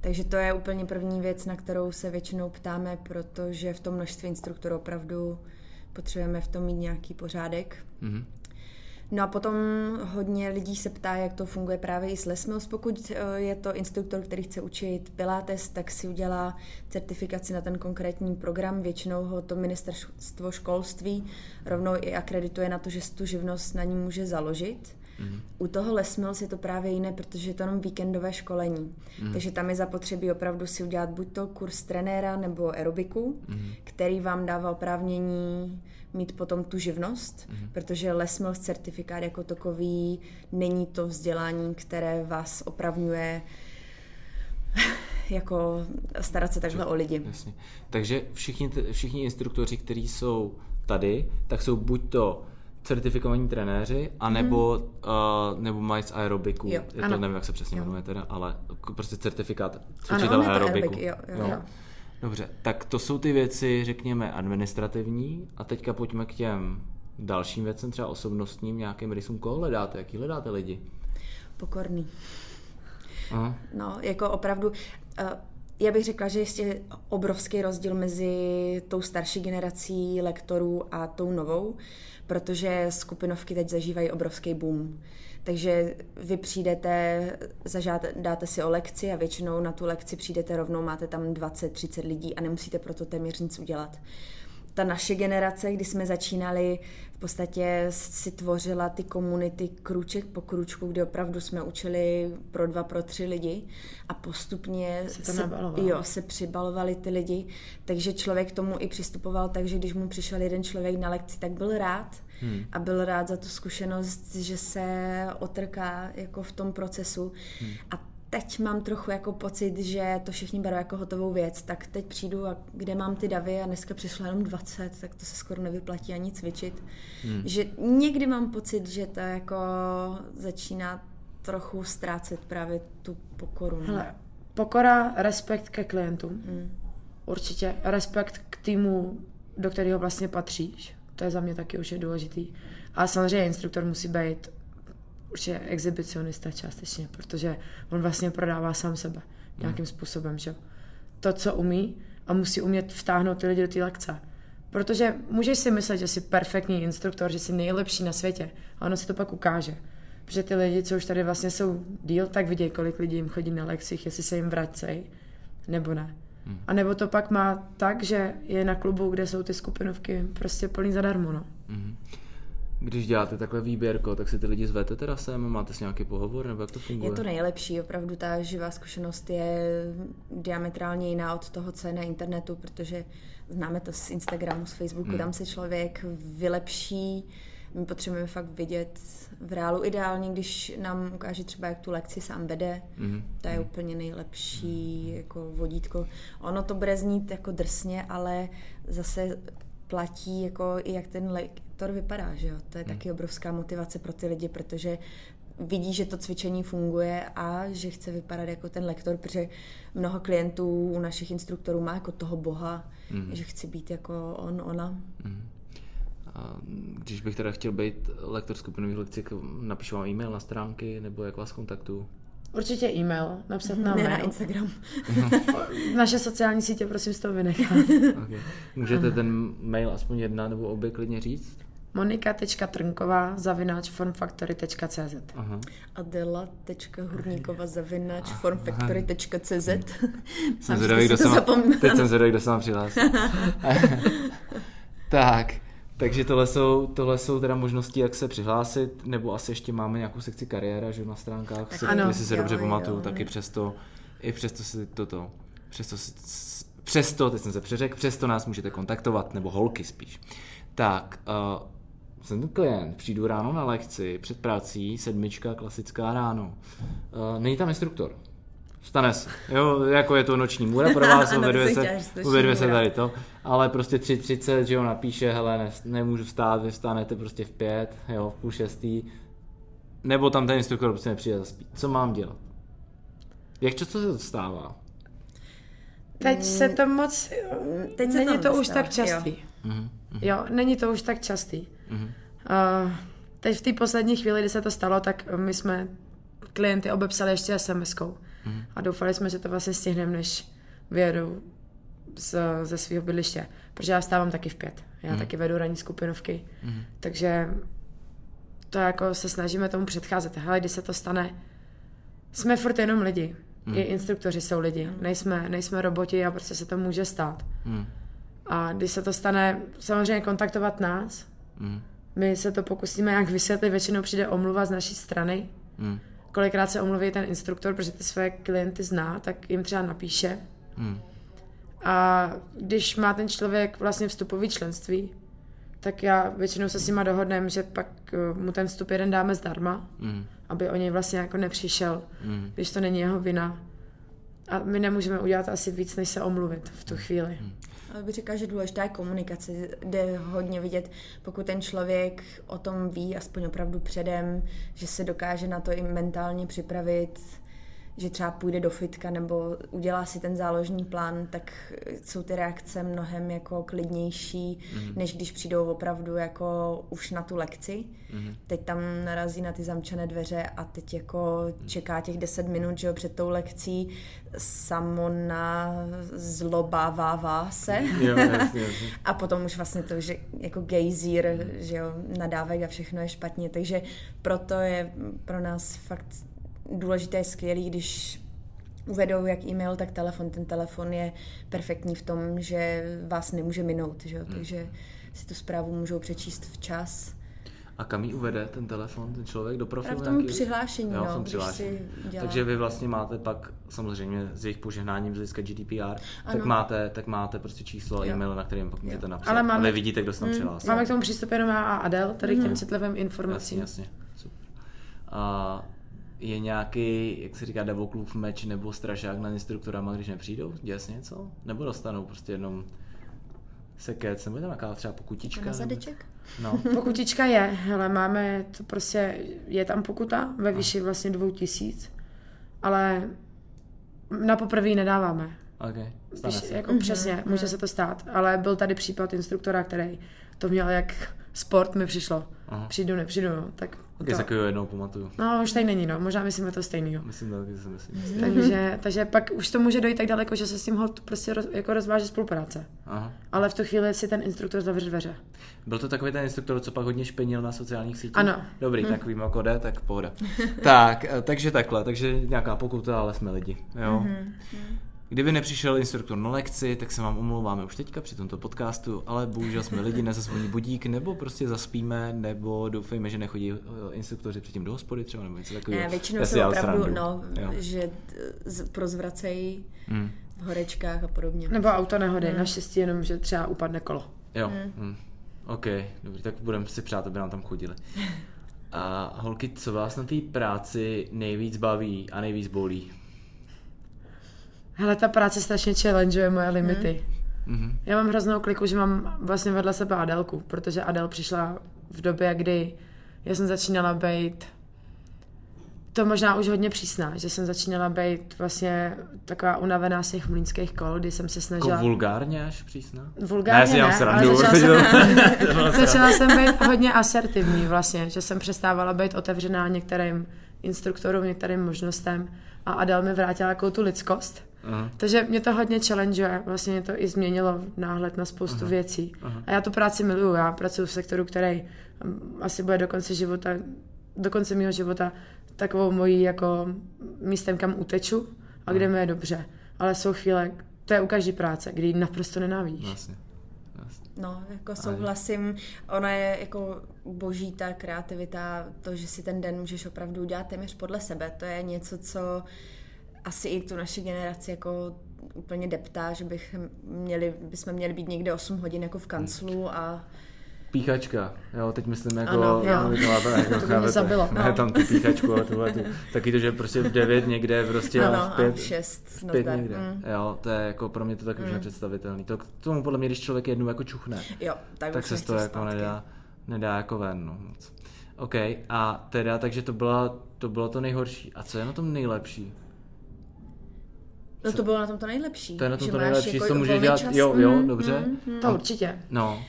Takže to je úplně první věc, na kterou se většinou ptáme, protože v tom množství instruktorů opravdu potřebujeme v tom mít nějaký pořádek. Mm-hmm. No a potom hodně lidí se ptá, jak to funguje právě i s Lesmils. Pokud eh, je to instruktor, který chce učit Pilates, tak si udělá certifikaci na ten konkrétní program. Většinou ho to ministerstvo školství rovnou i akredituje na to, že tu živnost na ní může založit. Mm. U toho Lesmils je to právě jiné, protože je to jenom víkendové školení. Mm. Takže tam je zapotřebí opravdu si udělat buď to kurz trenéra nebo aerobiku, mm. který vám dává oprávnění mít potom tu živnost, mm. protože Lesmils certifikát jako takový není to vzdělání, které vás opravňuje jako starat se takhle o lidi. Jasně. Takže všichni, všichni instruktoři, kteří jsou tady, tak jsou buď to certifikovaní trenéři, anebo, hmm. uh, nebo mají z aerobiku. Jo, Je to nevím, jak se přesně jo. jmenuje teda, ale prostě certifikát cvičitel aerobiku. jo, jo, jo. jo. Dobře, tak to jsou ty věci, řekněme, administrativní a teďka pojďme k těm dalším věcem, třeba osobnostním, nějakým rysům. Koho hledáte? Jaký hledáte lidi? Pokorný. Aha. No, jako opravdu, uh, já bych řekla, že ještě obrovský rozdíl mezi tou starší generací lektorů a tou novou, protože skupinovky teď zažívají obrovský boom. Takže vy přijdete, zažádáte si o lekci a většinou na tu lekci přijdete rovnou, máte tam 20-30 lidí a nemusíte proto téměř nic udělat ta naše generace, kdy jsme začínali, v podstatě si tvořila ty komunity krůček po krůčku, kdy opravdu jsme učili pro dva, pro tři lidi a postupně se, to se, jo, se přibalovali ty lidi, takže člověk k tomu i přistupoval tak, že když mu přišel jeden člověk na lekci, tak byl rád hmm. a byl rád za tu zkušenost, že se otrká jako v tom procesu hmm. a teď mám trochu jako pocit, že to všichni berou jako hotovou věc, tak teď přijdu a kde mám ty davy a dneska přišlo jenom 20, tak to se skoro nevyplatí ani cvičit. Hmm. Že někdy mám pocit, že to jako začíná trochu ztrácet právě tu pokoru. Hele, pokora, respekt ke klientům. Hmm. Určitě. Respekt k týmu, do kterého vlastně patříš. To je za mě taky už je důležitý. A samozřejmě instruktor musí být určitě exhibicionista částečně, protože on vlastně prodává sám sebe nějakým způsobem, že to, co umí a musí umět vtáhnout ty lidi do té lekce. Protože můžeš si myslet, že jsi perfektní instruktor, že jsi nejlepší na světě a ono se to pak ukáže. Protože ty lidi, co už tady vlastně jsou díl, tak vidějí, kolik lidí jim chodí na lekcích, jestli se jim vracejí, nebo ne. Hmm. A nebo to pak má tak, že je na klubu, kde jsou ty skupinovky prostě plný zadarmo. No. Hmm když děláte takhle výběrko, tak si ty lidi zvete teda sem, máte si nějaký pohovor, nebo jak to funguje? Je to nejlepší, opravdu ta živá zkušenost je diametrálně jiná od toho, co je na internetu, protože známe to z Instagramu, z Facebooku, hmm. tam se člověk vylepší, my potřebujeme fakt vidět v reálu ideálně, když nám ukáže třeba, jak tu lekci sám vede, mm. to je mm. úplně nejlepší mm. jako vodítko. Ono to bude znít jako drsně, ale zase platí jako i jak ten lektor vypadá, že jo? To je hmm. taky obrovská motivace pro ty lidi, protože vidí, že to cvičení funguje a že chce vypadat jako ten lektor, protože mnoho klientů u našich instruktorů má jako toho boha, hmm. že chci být jako on, ona. Hmm. Když bych teda chtěl být lektor skupinových lekcí, napíšu vám e-mail na stránky, nebo jak vás kontaktuju? Určitě e-mail, napsat na ne mail. na Instagram. Naše sociální sítě prosím z toho vynechat. okay. Můžete ten mail aspoň jedna nebo obě klidně říct? monika.trnková zavináč formfactory.cz Adela.hurníkova zavináč formfactory.cz Jsem zvědavý, kdo, se má, teď jsem zvědavý, kdo se má přihlásit. tak, takže tohle jsou, tohle jsou teda možnosti, jak se přihlásit, nebo asi ještě máme nějakou sekci kariéra, že na stránkách, se, ano, jestli se jo, dobře jo, pamatuju, jo. tak i přesto, i přesto si toto, přesto, přesto, teď jsem se přeřekl, přesto nás můžete kontaktovat, nebo holky spíš. Tak, uh, jsem ten klient, přijdu ráno na lekci, před prací, sedmička, klasická ráno. Uh, není tam instruktor. Stane se. Jo, jako je to noční můra pro vás, uveduje se, uveduje se tady to, ale prostě 3.30, že jo, napíše, hele, ne, nemůžu vstát, vy vstanete prostě v pět, jo, v půl šestý, nebo tam ten instruktor prostě nepřijde zaspít. Co mám dělat? Jak často se to stává? Teď se to moc, teď se není to, to už tak častý. Jo. Mm-hmm. jo, není to už tak častý. Mm-hmm. Uh, teď v té poslední chvíli, kdy se to stalo, tak my jsme klienty obepsali ještě SMS-kou. Mm-hmm. A doufali jsme, že to vlastně stihneme, než vyjedu z, ze svého bydliště. Protože já stávám taky v pět. Já mm-hmm. taky vedu ranní skupinovky. Mm-hmm. Takže to jako se snažíme tomu předcházet. Hele, když se to stane, jsme furt jenom lidi. Mm. I instruktoři jsou lidi. Nejsme, nejsme roboti a prostě se to může stát. Mm. A když se to stane, samozřejmě kontaktovat nás. Mm. My se to pokusíme jak vysvětlit, většinou přijde omluva z naší strany. Mm kolikrát se omluví ten instruktor, protože ty své klienty zná, tak jim třeba napíše. Hmm. A když má ten člověk vlastně vstupový členství, tak já většinou se s nima dohodnem, že pak eh, mu ten vstup jeden dáme zdarma, mm. aby o něj vlastně jako nepřišel, mm. když to není jeho vina. A my nemůžeme udělat asi víc, než se omluvit v tu chvíli. Mm. Ale bych říkala, že důležitá je komunikace. Jde hodně vidět, pokud ten člověk o tom ví, aspoň opravdu předem, že se dokáže na to i mentálně připravit, že třeba půjde do fitka nebo udělá si ten záložní plán, tak jsou ty reakce mnohem jako klidnější, mm. než když přijdou opravdu jako už na tu lekci. Mm. Teď tam narazí na ty zamčené dveře a teď jako čeká těch 10 minut, že jo, před tou lekcí samona zlobává se. Jo, jasně, jasně. a potom už vlastně to, že jako gejzír, že jo, nadávek a všechno je špatně, takže proto je pro nás fakt důležité, skvělý, když uvedou jak e-mail, tak telefon. Ten telefon je perfektní v tom, že vás nemůže minout, že jo? Hmm. takže si tu zprávu můžou přečíst včas. A kam ji uvede ten telefon, ten člověk do profilu? v tom nějaký... přihlášení, jo, no, přihlášení. Dělá... Takže vy vlastně máte pak, samozřejmě s jejich požehnáním z hlediska GDPR, tak máte, tak máte prostě číslo jo. e-mail, na kterém pak můžete napsat. Ale máme... A vy vidíte, kdo se tam mm, přihlásil. Máme k tomu přístup jenom já a Adel, tady mm. k těm citlivým informacím. Jasně, jasně. Super. A je nějaký, jak se říká, Devil meč nebo strašák na instruktorama, když nepřijdou? Děje se něco? Nebo dostanou prostě jenom sekec, nebo je tam nějaká třeba pokutička? Na zadeček? No. Pokutička je, hele, máme, to prostě, je tam pokuta ve výši vlastně dvou tisíc, ale na poprvé nedáváme. Okay. Když, jako mm-hmm. přesně, může se to stát, ale byl tady případ instruktora, který to měl jak sport mi přišlo. Aha. Přijdu, nepřijdu, no, tak Taky se takového jednou pamatuju. No, už tady není, no. Možná myslíme to stejného. Myslím taky, si myslím. takže, takže pak už to může dojít tak daleko, že se s tím hod prostě roz, jako rozváže spolupráce. Aha. Ale v tu chvíli si ten instruktor zavře dveře. Byl to takový ten instruktor, co pak hodně špenil na sociálních sítích? Ano. Dobrý, hmm. tak víme, jak jde, tak pohoda. tak, eh, takže takhle, takže nějaká pokuta, ale jsme lidi. Jo. Mm-hmm. Kdyby nepřišel instruktor na lekci, tak se vám omlouváme už teďka při tomto podcastu, ale bohužel jsme lidi, nezasvoní budík, nebo prostě zaspíme, nebo doufejme, že nechodí eh, instruktoři předtím do hospody třeba, nebo něco takového. Ne, většinou jsou opravdu, no, že prozvracejí hmm. v horečkách a podobně. Nebo auto nehody, hmm. naštěstí jenom, že třeba upadne kolo. Jo, hmm. Hmm. OK, dobrý, tak budeme si přát, aby nám tam chodili. A holky, co vás na té práci nejvíc baví a nejvíc bolí? Hele, ta práce strašně challengeuje moje limity. Mm. Já mám hroznou kliku, že mám vlastně vedle sebe Adelku, protože Adel přišla v době, kdy já jsem začínala být to možná už hodně přísná, že jsem začínala být vlastně taková unavená z těch mlínských kol, kdy jsem se snažila... Jako vulgárně až přísná? Vulgárně ne, ne, ale začala jsem... jsem, začala jsem být hodně asertivní vlastně, že jsem přestávala být otevřená některým instruktorům, některým možnostem a Adel mi vrátila jako tu lidskost. Aha. Takže mě to hodně challengeuje, vlastně mě to i změnilo náhled na spoustu Aha. věcí. Aha. A já tu práci miluju, já pracuji v sektoru, který um, asi bude do konce života, do konce mého života takovou mojí jako místem, kam uteču a kde mi je dobře. Ale jsou chvíle, to je u každé práce, kdy naprosto nenávidíš. Vlastně. No, jako souhlasím. Ona je jako boží ta kreativita, to, že si ten den můžeš opravdu udělat téměř podle sebe. To je něco, co asi i tu naši generaci jako úplně deptá, že bych měli, bychom měli být někde 8 hodin jako v kanclu a píchačka, jo, teď myslím jako, ano, jo. No, to, jako, to by mě zabilo. Ne, no. tam tu píchačku, ale tohle, tu, taky to, že prostě v 9 někde, prostě ano, v 5, v 6, v 5 někde, mm. jo, to je jako pro mě to taky mm. už nepředstavitelný. To k tomu podle mě, když člověk jednou jako čuchne, jo, tak, tak se z toho jako nedá, nedá jako ven, no, moc. OK, a teda, takže to, byla, to bylo to nejhorší. A co je na tom nejlepší? No to bylo na tom to nejlepší. To je na tom to nejlepší, jako to může dělat, čas. jo, jo, dobře. Mm, mm. To určitě. No,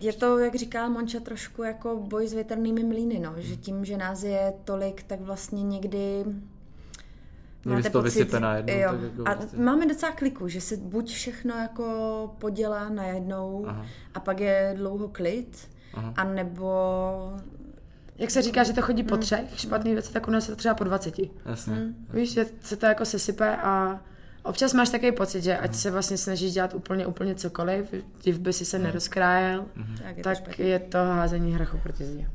je to, jak říká Monča, trošku jako boj s větrnými mlýny, no. že tím, že nás je tolik, tak vlastně někdy Máte to pocit, na jednou, jo. Tak jako a vlastně. máme docela kliku, že se buď všechno jako podělá najednou Aha. a pak je dlouho klid, Aha. anebo jak se říká, že to chodí po hmm. třech špatný věci, tak u nás je to třeba po dvaceti. Jasně. Hmm. Víš, že se to jako sesype a Občas máš takový pocit, že ať se vlastně snažíš dělat úplně, úplně cokoliv, div by si se mm. nerozkrájel, mm. tak, je, tak to je to házení hrachu proti zdi.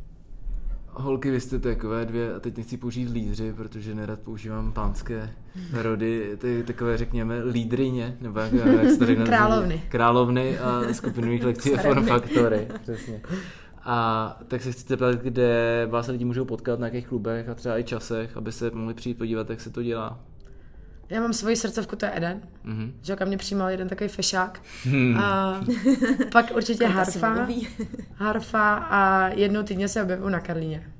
Holky, vy jste takové dvě, a teď nechci použít lídři, protože nerad používám pánské rody, ty takové, řekněme, lídrině, nebo jak, jak se to? Královny. Královny a skupinových lekcí Fun Factory, přesně. A tak se chci zeptat, kde vás lidi můžou potkat, na jakých klubech a třeba i časech, aby se mohli přijít podívat, jak se to dělá. Já mám svoji srdcovku, to je Eden, mm-hmm. že kam mě přijímal jeden takový fešák. Hmm. A pak určitě harfa, harfa a jednou týdně se objevu na Karlíně.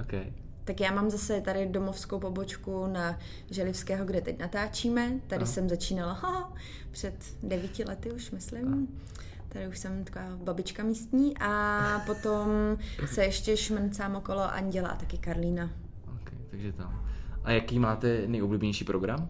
Okay. Tak já mám zase tady domovskou pobočku na Želivského, kde teď natáčíme. Tady Aha. jsem začínala ha, před devíti lety už, myslím. Aha. Tady už jsem taková babička místní a potom se ještě šmrncám okolo Anděla a taky Karlína. Okay, takže tam. A jaký máte nejoblíbenější program?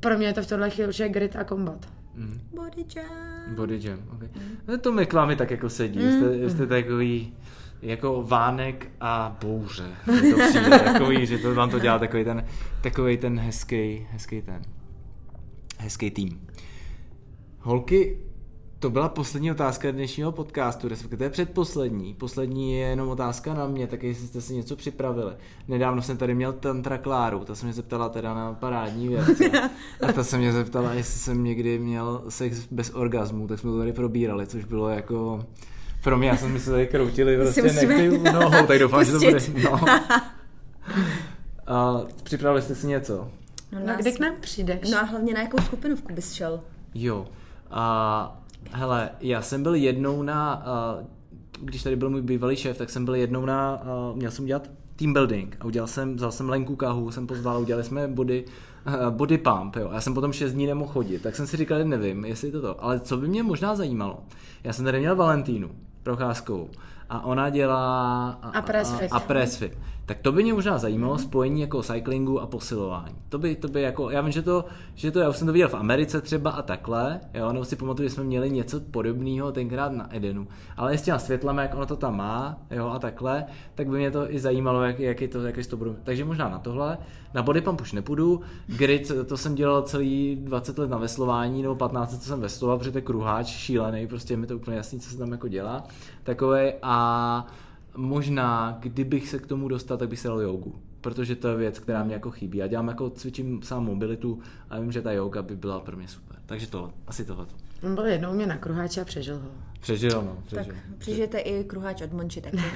Pro mě je to v tohle chvíli je grit a combat. Mm. Body jam. Body jam, okay. Mm. To mi k vámi tak jako sedí. Mm. Jste, jste takový jako vánek a bouře. to přijde, takový, že to vám to dělá takový ten, takový ten hezký, hezký ten, hezký tým. Holky, to byla poslední otázka dnešního podcastu, respektive předposlední. Poslední je jenom otázka na mě, tak jestli jste si něco připravili. Nedávno jsem tady měl Tantra Kláru, ta se mě zeptala teda na parádní věc. A ta se mě zeptala, jestli jsem někdy měl sex bez orgazmu, tak jsme to tady probírali, což bylo jako... Pro mě, já jsem si tady kroutili prostě nechty nohou, tak doufám, že to bude... No. A připravili jste si něco? No, no kdy k nám přijdeš? No a hlavně na jakou skupinovku bys šel? Jo. A Hele, já jsem byl jednou na, uh, když tady byl můj bývalý šéf, tak jsem byl jednou na, uh, měl jsem dělat team building a udělal jsem, vzal jsem Lenku Kahu, jsem pozval, udělali jsme body, uh, body pump, jo. Já jsem potom 6 dní nemohl chodit, tak jsem si říkal, nevím, jestli to to, ale co by mě možná zajímalo, já jsem tady měl Valentínu Procházkovou a ona dělá a, fit. A, a press fit. Tak to by mě možná zajímalo, mm-hmm. spojení jako cyclingu a posilování. To by, to by jako, já vím, že to, že to, já už jsem to viděl v Americe třeba a takhle, jo, nebo si pamatuju, že jsme měli něco podobného tenkrát na Edenu, ale s těma světlami, jak ono to tam má, jo, a takhle, tak by mě to i zajímalo, jak, jak je to, jak je to budu. Takže možná na tohle, na bodypump už nepůjdu, grid, to jsem dělal celý 20 let na veslování, nebo 15 co jsem vesloval, protože to je kruháč šílený, prostě je mi to úplně jasný, co se tam jako dělá, takové a možná, kdybych se k tomu dostal, tak bych se dal jogu. Protože to je věc, která mě jako chybí. Já dělám jako cvičím sám mobilitu a vím, že ta yoga by byla pro mě super. Takže to, asi tohle. On byl jednou mě na kruháči a přežil ho. Přežil, no. Přežil. Tak přežijete i kruháč od Monči taky.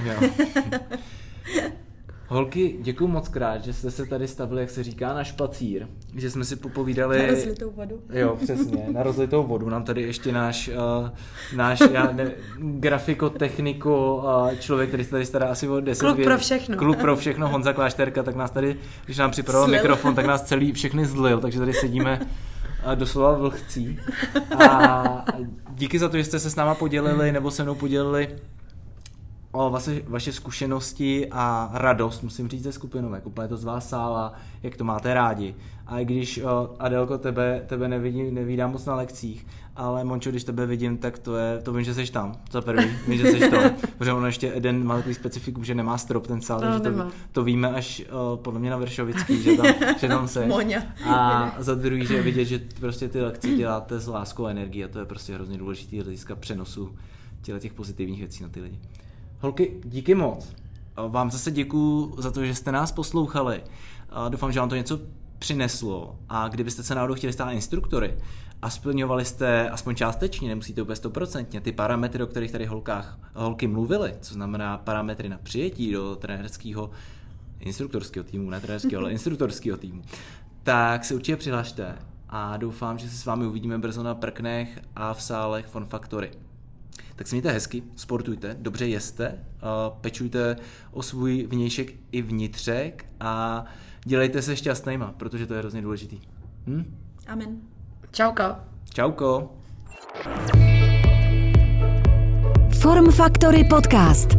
Holky, děkuji moc krát, že jste se tady stavili, jak se říká, na špacír, že jsme si popovídali... Na rozlitou vodu. Jo, přesně, na rozlitou vodu. Nám tady ještě náš, uh, náš já ne, grafikotechniko, uh, člověk, který se tady stará asi o 10 Klub pro všechno. Klub pro všechno, Honza Klášterka, tak nás tady, když nám připravoval mikrofon, tak nás celý všechny zlil, takže tady sedíme uh, doslova vlhcí. A díky za to, že jste se s náma podělili, nebo se mnou podělili o vaše, vaše zkušenosti a radost, musím říct, ze skupinou, jak úplně to z vás sála, jak to máte rádi. A i když, o, Adelko, tebe, tebe nevidím, nevídám moc na lekcích, ale Mončo, když tebe vidím, tak to je, to vím, že jsi tam, za prvý, vím, že jsi tam, protože ono ještě Eden má takový specifikum, že nemá strop ten sál, no, takže to, to, víme až o, podle mě na Vršovický, že tam, že tam seš. A za druhý, že vidět, že prostě ty lekce děláte s láskou a energií a to je prostě hrozně důležitý hlediska přenosu těch pozitivních věcí na ty lidi. Holky, díky moc. Vám zase děkuji za to, že jste nás poslouchali. Doufám, že vám to něco přineslo a kdybyste se náhodou chtěli stát instruktory a splňovali jste aspoň částečně, nemusíte úplně stoprocentně, ty parametry, o kterých tady holkách, holky mluvily, co znamená parametry na přijetí do trenerského instruktorského týmu, ne trenerského, ale instruktorského týmu, tak se určitě přihlašte a doufám, že se s vámi uvidíme brzo na prknech a v sálech Fon Factory. Tak se mějte hezky, sportujte, dobře jeste, pečujte o svůj vnějšek i vnitřek a dělejte se šťastnýma, protože to je hrozně důležitý. Hm? Amen. Čauko. Čauko. Form Factory Podcast.